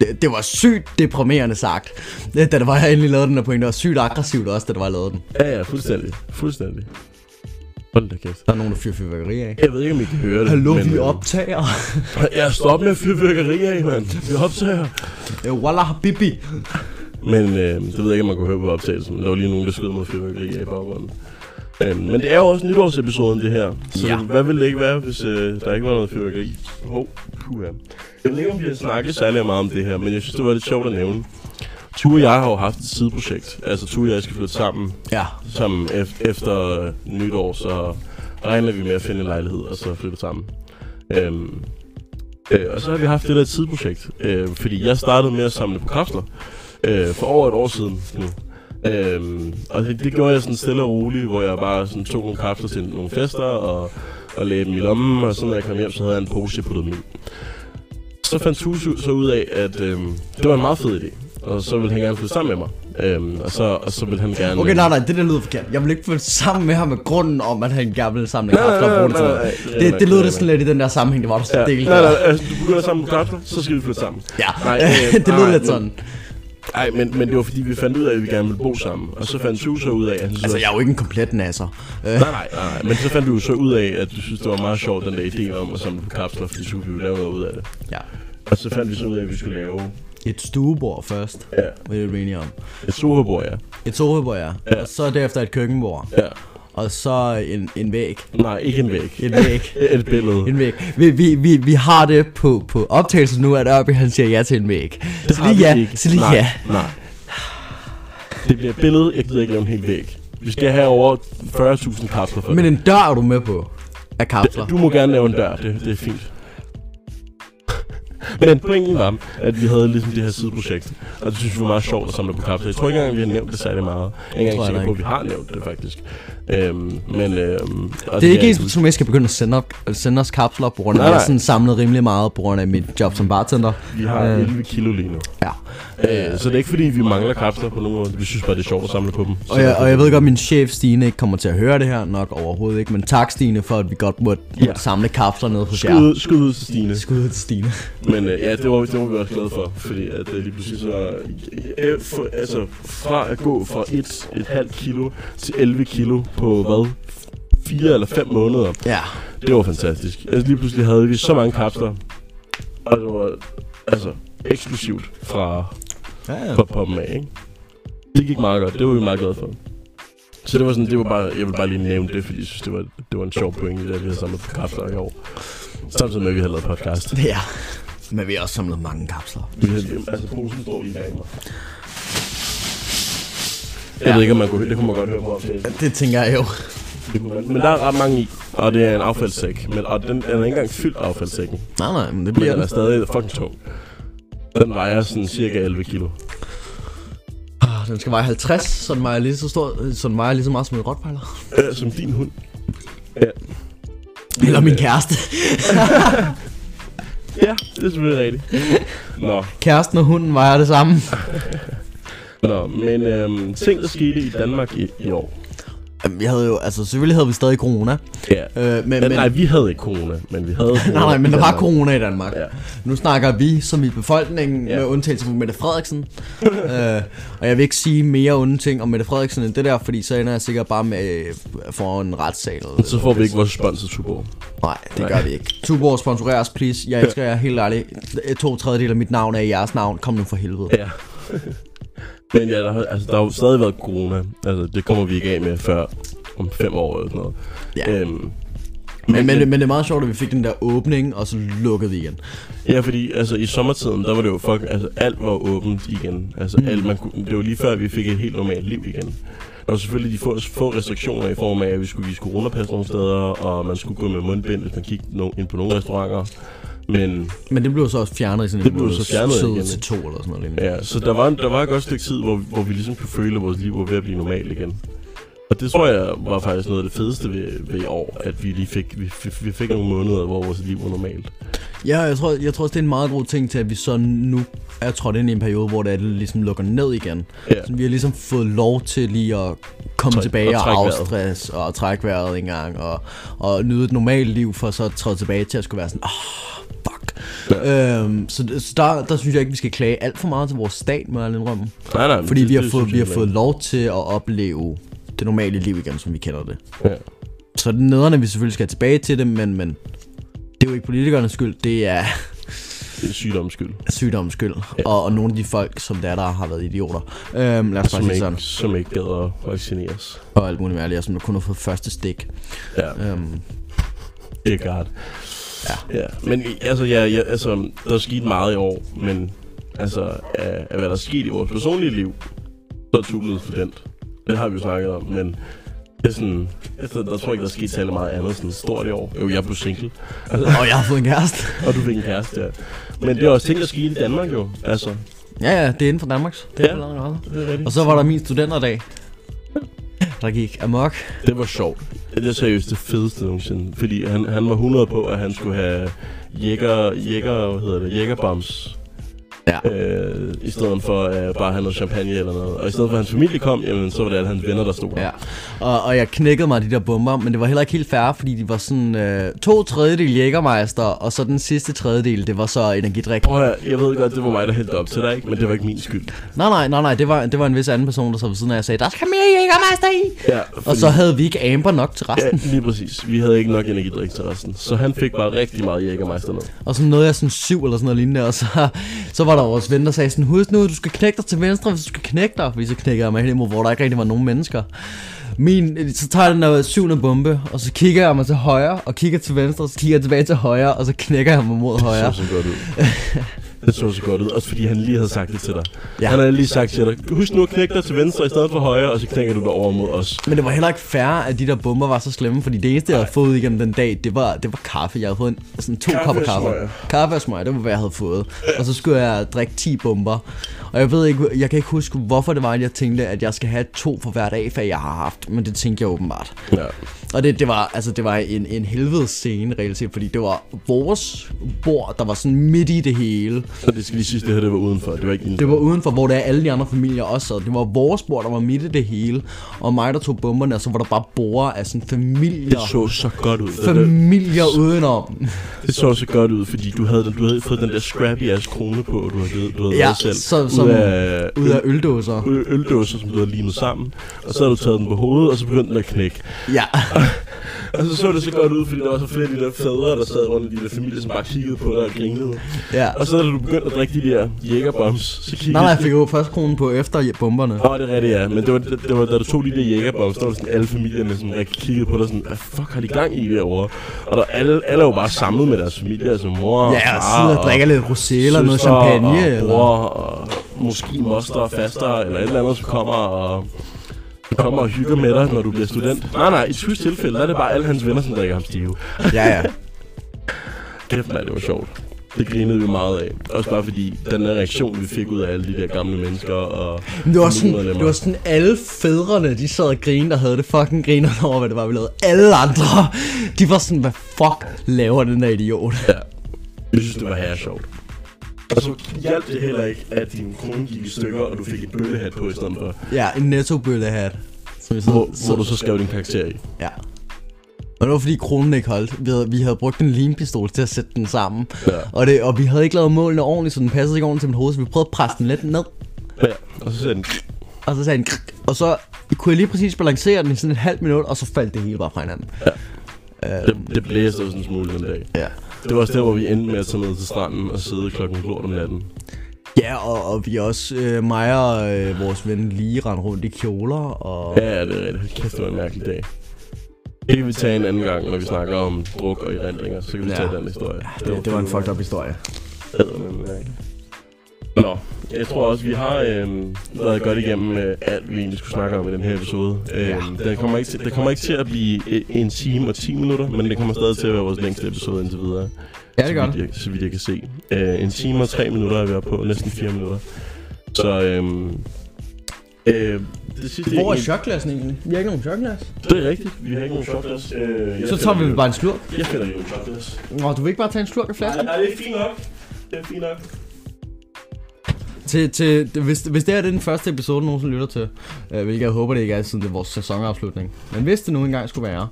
det. Det var sygt deprimerende sagt. Da det var, jeg endelig lavede den der point, det var sygt aggressivt også, da det var, jeg lavede den. Ja, ja, fuldstændig. Fuldstændig. Hold da kæft. Der er nogen, der fyrer fyrværkeri af. Jeg ved ikke, om I kan høre det. Hallo, men, vi øh, optager. Ja, stop med fyrværkeri af, mand. Vi optager. Øh, Wallah habibi. Men øh, det ved jeg ikke, om man kunne høre på optagelsen. Der var lige nogen, der skød mod fyrværkeri af i baggrunden. Øh, men det er jo også nytårsepisoden, det her. Så Ja. hvad ville det ikke være, hvis øh, der ikke var noget fyrværkeri? Hov, puha. Jeg ved ikke, om vi har snakket særlig meget om det her, men jeg synes, det var lidt sjovt at nævne. Tue og jeg har jo haft et sideprojekt. Altså, Tue og jeg skal flytte sammen, Ja, sammen ef- efter øh, nytår, så regner vi med at finde en lejlighed, og så flytte sammen. Øhm, øh, og så har vi haft det der et sideprojekt, øh, fordi jeg startede med at samle på kræfter øh, for over et år siden nu. Øhm, og det, det gjorde jeg sådan stille og roligt, hvor jeg bare sådan tog nogle kræfter til nogle fester og, og lagde dem i lommen, og så når jeg kom hjem, så havde jeg en pose, jeg puttede dem i. Så fandt Tusu så ud af, at øhm, det var en meget fed idé. og så ville han gerne flytte sammen med mig. Øhm, og, så, og så ville han gerne... Okay, nej, nej, det der lyder forkert. Jeg vil ikke flytte sammen med ham med grunden om, at han gerne vil samle Nej, nej, kapsler nej, nej, noget. nej, nej, Det, det lyder det sådan lidt i den der sammenhæng, det var der så Ja, delt. nej, nej, altså, du begynder sammen på kapsler, så skal vi flytte sammen. Ja, Nej, øh, det lyder lidt men- sådan. Nej, men, men det var fordi, vi fandt ud af, at vi gerne ville bo sammen. Og så fandt Sue så ud af, at han synes, Altså, jeg er jo ikke en komplet nasser. Nej, nej, nej, men så fandt du så ud af, at du synes, det var meget sjovt, den der idé om at samle på kapsler, fordi så kunne vi lave noget ud af det. ja. Og så fandt vi så ud af, at vi skulle lave Et stuebord først, ja, hvad er det enige om? et sofabord, ja. Et sofabord, ja. Ja. Og så derefter et køkkenbord. ja. Og så en, en væg. Nej, ikke en væg. En væg. Et billede. En væg. Vi, vi, vi, vi har det på, på optagelsen nu, at Ørby han siger ja til en væg. Det så lige ja, ikke. så lige nej, ja. Nej. Det bliver et billede, jeg gider ikke lave en hel væg. Vi skal have over 40.000 kapsler for Men en dør er du med på af kapsler. Du må gerne lave en dør, det, det er fint. Men pointen var, at vi havde ligesom det her sideprojekt, og det synes vi var meget sjovt at samle på kapsler. Jeg tror ikke engang, vi har nævnt det særlig meget. Jeg er ikke engang sikker på, at vi har nævnt det faktisk. Øhm, men, øhm, Det er ikke ens at jeg skal begynde at sende, op, sende os kapsler, på grund af, Nej, nej. sådan samlet rimelig meget på grund af mit job som bartender. Vi har Øh. 11 kilo lige nu. Ja. Øh, så det er ikke fordi, vi mangler kapsler på nogen måde. Vi synes bare, det er sjovt at samle på dem. Og jeg, og jeg ved godt, at min chef Stine ikke kommer til at høre det her, nok overhovedet ikke. Men tak Stine for, at vi godt måtte, Ja. samle kapsler ned hos jer. Skud, skud ud til Stine. Skud til Stine. Men øh, ja, det var, det var vi også glade for, fordi at øh, lige pludselig så... Øh, for, altså, fra at gå fra et, et halvt kilo til 11 kilo på hvad? Fire eller fem måneder. Ja. Det var fantastisk. Altså lige pludselig havde vi så mange kapsler. Og det var altså eksklusivt fra, Ja, ja. fra poppen af, ikke? Det gik meget godt. Det var vi meget glade for. Så det var sådan, det var bare, jeg vil bare lige nævne det, fordi jeg synes, det var, det var en sjov pointe, at vi har samlet på kapsler i år. Samtidig med, at vi har lavet podcast. Ja. Men vi har også samlet mange kapsler. Vi har, altså, posen står lige bag Jeg ved ikke, om man kunne høre, det kunne man godt høre på optagelsen. Det tænker jeg jo. Det kunne man. Men der er ret mange i, og det er en affaldssæk. Men, og den, den er ikke engang fyldt affaldssækken. Nej, nej, men det bliver den er stadig fucking tung. Den vejer sådan cirka 11 kilo. Ah, Den skal veje 50, så den vejer lige så, stor, så den vejer lige så meget som en rottweiler. Øh, som din hund. Ja. Eller min kæreste. Ja, det er selvfølgelig rigtigt. Nå, Kæresten og hunden vejer det samme. nå men øhm, ting, der skete i Danmark i, i år. Jamen, Vi havde jo, altså selvfølgelig havde vi stadig corona. Ja. Øh, men, Men, nej, vi havde ikke corona, men vi havde corona nej, nej, men der var corona i Danmark. Ja. Nu snakker vi som i befolkningen, Ja. med undtagelse for Mette Frederiksen. øh, og jeg vil ikke sige mere onde ting om Mette Frederiksen end det der, fordi så ender jeg sikkert bare med øh, for en retssal. Så får vi ikke vores sponsor Tuborg. Nej, det Nej. gør vi ikke. Tuborg sponsorer os, please. Jeg elsker jer helt ærligt. To tredjedel af mit navn er jeres navn. Kom nu for helvede. Ja. Men ja, der, har- altså, der har jo stadig været corona. Altså, det kommer vi ikke af med før om fem år eller sådan noget. Ja. Øhm, Men, men, men det er meget sjovt, at vi fik den der åbning, og så lukkede vi igen. Ja, fordi altså, i sommertiden, der var det jo folk, altså alt var åbent igen. Altså, alt, man kunne, det var lige før, vi fik et helt normalt liv igen. Der var selvfølgelig de få, få restriktioner i form af, at vi skulle vise coronapas nogle steder, og man skulle gå med mundbind, hvis man gik no, ind på nogle restauranter. Men Men det blev så også fjernet i sådan Det en blev måde, så fjernet sød igen. til to eller sådan noget. lignende. ja, så der var, der var et godt stykke tid, hvor, hvor vi ligesom kunne føle, at vores liv var ved at blive normalt igen. Og det tror jeg var faktisk noget af det fedeste ved, ved i år, at vi lige fik, vi, vi fik nogle måneder, hvor vores liv var normalt. Ja, jeg tror, jeg tror også, det er en meget god ting til, at vi så nu er trådt ind i en periode, hvor det, er, ligesom lukker ned igen. Ja. Så vi har ligesom fået lov til lige at komme Træk- tilbage og og, afstress og trække vejret en gang og, og nyde et normalt liv, for så at træde tilbage til at skulle være sådan, åh, oh, fuck. Ja. Øhm, så så der, der synes jeg ikke, vi skal klage alt for meget til vores stat, må jeg indrømme. Nej, nej, Fordi det- vi har, det fået, vi har fået lov til at opleve det normale liv igen, som vi kender det. Ja. Så det er nederne, vi selvfølgelig skal tilbage til det, men, men det er jo ikke politikernes skyld, det er Sygdommens skyld. sygdommens skyld. Ja. Og, og nogle af de folk, som der, der har været idioter. Øhm, lad os bare Som sige ikke, sådan. som ikke gad at vaccineres. Og alt muligt mærkeligt, og som kun har fået første stik. Ja. Øhm, Det er godt. Ja. ja. Men altså, ja, ja, altså, der er sket meget i år, men altså, af, af hvad der er sket i vores personlige liv, så er du blevet student. Det har vi jo snakket om, men det er sådan, altså, der tror jeg ikke, der er sket særlig meget andet sådan stort i år. Jo, jeg blev single, altså, og jeg har fået en kæreste. og du fik en kæreste, ja. Men det er også ting, der skete i Danmark jo, altså. Ja, ja, det er inden for Danmarks. Det er Ja. Det er rigtigt. Og så var der min studenterdag. Der gik amok. Det var sjovt. Det er seriøst det fedeste nogensinde. Fordi han, han var 100 på, at han skulle have jækker, jækker, hvad hedder det, jækkerbombs Ja. Øh, I stedet for øh, bare at have noget champagne eller noget. Og i stedet for at hans familie kom, jamen, så var det alle hans venner, der stod der. Ja, og, og jeg knækkede mig de der bomber, men det var heller ikke helt fair, fordi de var sådan øh, to tredjedel Jägermeister, og så den sidste tredjedel, det var så energidrik. Prøv at, jeg ved godt, det var mig, der hældte op til dig, ikke? men det var ikke min skyld. Nej, nej, nej, nej, det var, det var en vis anden person, der så ved siden af og sagde, der skal mere Jägermeister i! Ja, Og så havde vi ikke amber nok til Ja, resten. lige præcis. Vi havde ikke nok energidrik til resten. Så han fik bare rigtig meget Jägermeister ned. Og så nåede jeg sådan syv eller sådan noget lignende, og så, så var der vores ven, der sagde sådan, husk nu, du skal knække dig til venstre, hvis du skal knække dig. Fordi så knækker jeg mig hen imod, hvor der ikke rigtig var nogen mennesker. Min, så tager jeg den der syvende bombe, og så kigger jeg mig til højre, og kigger til venstre, og så kigger jeg tilbage til højre, og så knækker jeg mig mod højre. Det så så godt ud. Det så så godt ud, også fordi han lige havde sagt det til dig. Ja. Han havde lige sagt til dig, husk nu at knække dig til venstre i stedet for højre, og så knækker du dig over mod os. Men det var heller ikke fair, at de der bomber var så slemme, fordi det eneste, jeg havde fået igennem den dag, det var, det var kaffe. Jeg havde fået en, sådan to Kaffe kopper kaffe. Kaffe og smøger, det var, hvad jeg havde fået. Og så skulle jeg drikke 10 bomber. Og jeg ved ikke, jeg kan ikke huske, hvorfor det var, at jeg tænkte, at jeg skal have to for hver dag, for jeg har haft. Men det tænkte jeg åbenbart. Ja. Og det, det var, altså, det var en, en helvedes scene, reelt set, fordi det var vores bord, der var sådan midt i det hele. Så det skal lige sige, det her det var udenfor. Det var ikke indenfor. Det var udenfor, hvor der er alle de andre familier også sad. Det var vores bord, der var midt i det hele. Og mig, der tog bomberne, og så var der bare borde af sådan familier. Det så så godt ud. Det, det, familier udenom. det så så godt ud, fordi du havde, den, du havde fået den der scrappy ass krone på, og du havde, du havde Ja, selv. så- som- ud af, Ud af øldåser. øl, øldåser, som du havde limet sammen. Og så havde du taget den på hovedet, og så begyndte den at knække. Ja. Og så så det så godt ud, fordi der var så flere af de der fædre, der sad rundt i de der familier, som bare kiggede på dig og grinede. ja. Og så da du begyndte at drikke de der jægerbombs, så kiggede Nej, nej, jeg fik jo først kronen på efter bomberne. Åh, oh, det er rigtigt, ja. Men det var, det, det var, da du tog de der jægerbombs, der var sådan alle familierne, som rigtig kiggede på dig sådan, hvad fuck har de gang i derovre? Og der, alle, alle er jo bare samlet med deres familie, altså mor og Ja, og sidder og drikker lidt rosé eller noget champagne. og Eller... bror, og måske moster og faster, eller et eller andet, som kommer og kommer og hygger med dig, når du bliver student. Nej, nej, i Tues tilfælde, er det bare alle hans venner, som drikker ham stive. Ja, ja. Kæft, mand, det var sjovt. Det grinede vi meget af. Også bare fordi, den der reaktion, vi fik ud af alle de der gamle mennesker og Men det var, sådan, det var sådan, alle fædrene, de sad og grinede og havde det fucking griner over, hvad det var, vi lavede. Alle andre, de var sådan, hvad fuck laver den der idiot? Ja. Jeg synes, det var her sjovt. Og så hjalp det heller ikke, at din krone gik i stykker, og du fik et bøllehat på i stedet for. Ja, en nettobøllehat. Som vi så, Hvor, hvor du så skrev din karakter i. Ja. Og det var fordi kronen ikke holdt. Vi havde, vi havde brugt en limpistol til at sætte den sammen. Ja. Og, det, og vi havde ikke lavet målene ordentligt, så den passede ikke ordentligt til mit hoved, så vi prøvede at presse den lidt ned. Ja, og så sagde den, Og så sagde den, og så kunne jeg lige præcis balancere den i sådan et halvt minut, og så faldt det hele bare fra hinanden. det, det blæste sådan en smule den dag. Ja. Det var også der, hvor vi endte med at tage ned til stranden og sidde klokken lort om natten. Ja, og, og vi også, øh, mig og øh, vores ven lige rendte rundt i kjoler, og... Ja, det er rigtigt. Kæft, det var en mærkelig dag. Det kan vi tage en anden gang, når vi snakker om druk og erindringer. Så kan vi Ja. tage den historie. det, det var en fucked up historie. Eddermame mærkeligt. Nå, jeg tror også, vi har øhm, været godt igennem øh, alt, vi egentlig skulle snakke om i den her episode. Øhm, den, kommer ikke til, det kommer ikke til at blive øh, en time og 10 minutter, men det kommer stadig til at være vores længste episode indtil videre. Ja, det gør så det. vidt, jeg, så vidt jeg kan se. Øh, en time og 3 minutter er vi oppe på, næsten 4 minutter. Så øhm, øh, det sidste... Hvor er jeg- shotglassen egentlig? Vi har ikke nogen shotglas. Det er rigtigt, vi har ikke nogen shotglas. Øh, Så tager vi bare en slurk. Jeg finder jo en shotglas. Nå, du vil ikke bare tage en slurk af flasken? Nej, nej, det er fint nok. Det er fint nok. Til, til, hvis, hvis det her er den første episode, nogen lytter til, øh, hvilket jeg håber, det ikke er, siden det er vores sæsonafslutning. Men hvis det nu engang skulle være,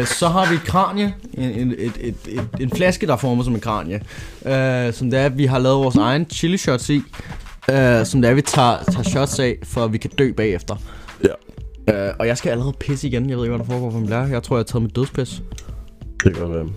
øh, så har vi et kranje, en, en, et, et, et, en flaske, der er formet som en kranje, øh, som det er, vi har lavet vores egen chili shots i, øh, som det er, vi tager, tager shots af, for at vi kan dø bagefter. Ja. Øh, og jeg skal allerede pisse igen, jeg ved ikke, hvad der foregår for lærer. Jeg tror, jeg har taget mit dødspis. Det kan godt være.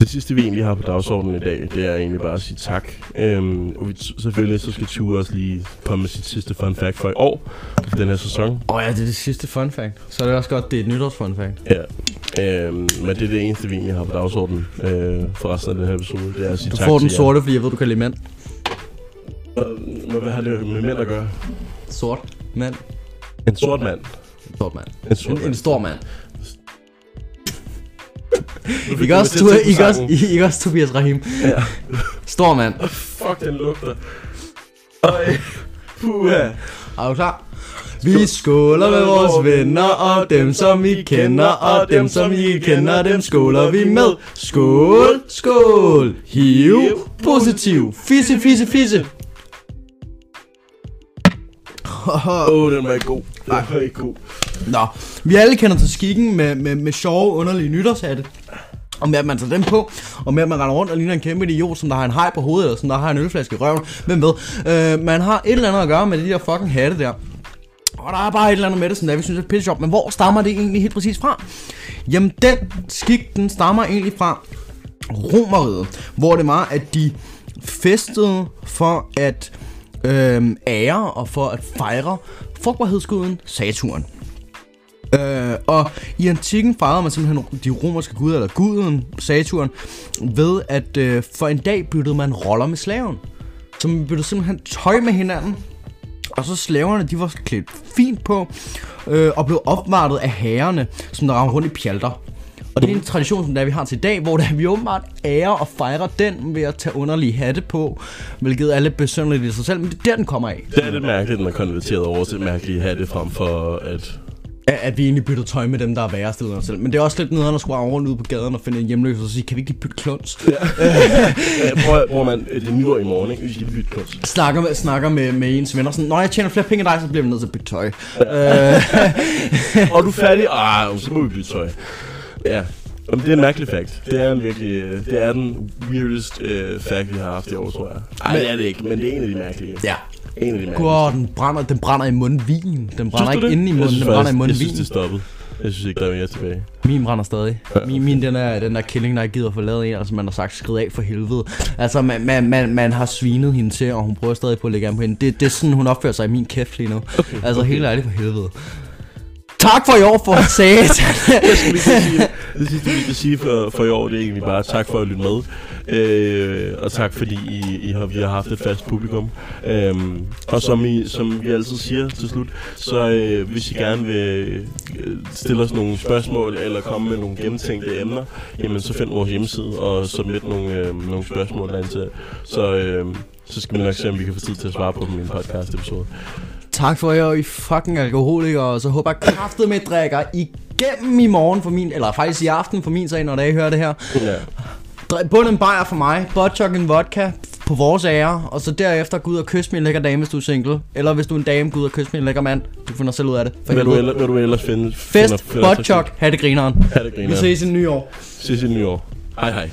Det sidste, vi egentlig har på dagsordenen i dag, det er egentlig bare at sige tak. Øhm, og vi, selvfølgelig så skal Ture også lige komme med sit sidste fun fact for i år, for den her sæson. Åh oh, ja, det er det sidste fun fact. Så er det også godt, det er et nytårs fun fact. Ja. Øhm, men det er det eneste, vi egentlig har på dagsordenen øh, for resten af den her episode. Det er at sige Du tak får den jer. sorte, fordi jeg ved, du kan lide mænd. Men hvad har det med mænd at gøre? Sort mand. En sort mand. Sort mand. En sort En, en stor mand. Ikke du også, tænke på ikke, også, sangen. ikke også Tobias Rahim. Ja. Stor mand. Fuck, den lugter. Øj. Puha. Er du klar? Vi skåler med vores venner og dem som I kender Og dem som I kender, dem skåler vi med Skål, skål, hiv, positiv, fisse, fisse, fisse Åh, oh, den var ikke god. Den var ikke god. Nå, vi alle kender til skikken med, med, med sjove, underlige nytårshatte. Og med at man tager dem på, og med at man render rundt og ligner en kæmpe idiot, som der har en hej på hovedet, eller som der har en ølflaske i røven. Hvem ved? Øh, man har et eller andet at gøre med de der fucking hatte der. Og der er bare et eller andet med det, sådan der, vi synes er pisse sjovt. Men hvor stammer det egentlig helt præcis fra? Jamen, den skik, den stammer egentlig fra Romeriet, hvor det var, at de festede for at øh, ære og for at fejre frugtbarhedsguden Saturn. Øh, og i antikken fejrede man simpelthen de romerske guder, eller guden Saturn, ved at øh, for en dag byttede man roller med slaven. Så man byttede simpelthen tøj med hinanden, og så slaverne, de var klædt fint på, øh, og blev opvartet af herrerne, som der ramte rundt i pjalter. Og det er en tradition, som der vi har til i dag, hvor der vi åbenbart ærer og fejrer den ved at tage underlige hatte på, hvilket er lidt besønderligt i sig selv, men det er der, den kommer af. Det er lidt mærkeligt, at den er konverteret over til mærkelige hatte frem for at... At, at vi egentlig bytter tøj med dem, der er værre sted os selv. Men det er også lidt nederen at skulle rundt ude på gaden og finde en hjemløs og sige, kan vi ikke lige bytte kluns? Ja, prøv, prøv man, det er nytår i morgen, ikke? Vi skal bytte kunst. snakker med, snakker med, med ens venner sådan, når jeg tjener flere penge end dig, så bliver vi nødt til at bytte tøj. øh, Og er du færdig? Ah, så må vi bytte tøj. Ja. Jamen, det er en mærkelig fact. Det er en virkelig, øh, det er den weirdest uh, fact, vi har haft i år, tror jeg. Nej, det er det ikke, men det er en af de mærkelige. ja. En af de den brænder, den brænder i munden vin. Den brænder ikke det? inde i munden, den brænder i munden Jeg synes, det stoppede. Jeg synes ikke, der er mere tilbage. Min brænder stadig. Min, min den, er, den der killing, der ikke gider få lavet en, altså man har sagt, skrid af for helvede. Altså man, man, man, man har svinet hende til, og hun prøver stadig på at lægge an på hende. Det, det er sådan, hun opfører sig i min kæft lige nu. Okay, altså helt ærligt for helvede. Tak for i år, for sat. Jeg skal lige at sige det. Det sidste, vi kan sige for, for i år, det er egentlig bare tak for at lytte med. Øh, og tak fordi I, I har, vi har haft et fast publikum. Øh, og som, I, som vi altid siger til slut, så øh, hvis I gerne vil øh, stille os nogle spørgsmål eller komme med nogle gennemtænkte emner, jamen så find vores hjemmeside og submit nogle, øh, nogle spørgsmål derinde til. Så, øh, så skal vi nok se, om vi kan få tid til at svare på dem i en podcast episode tak for jer, I fucking alkoholikere, og så håber jeg kraftet med drikker igennem i morgen for min, eller faktisk i aften for min sag, når I hører det her. Drik bund en bajer for mig, butchok en vodka på vores ære, og så derefter gå ud og kysse min lækker dame, hvis du er single. Eller hvis du er en dame, gå ud og kysse min lækker mand. Du finder selv ud af det. For Hvad du, ellers, hvad du ellers finde? Fest, butchok, ha' det grineren. Ha' det grineren. Vi ses i nyår. Ses i nyår. Hej hej.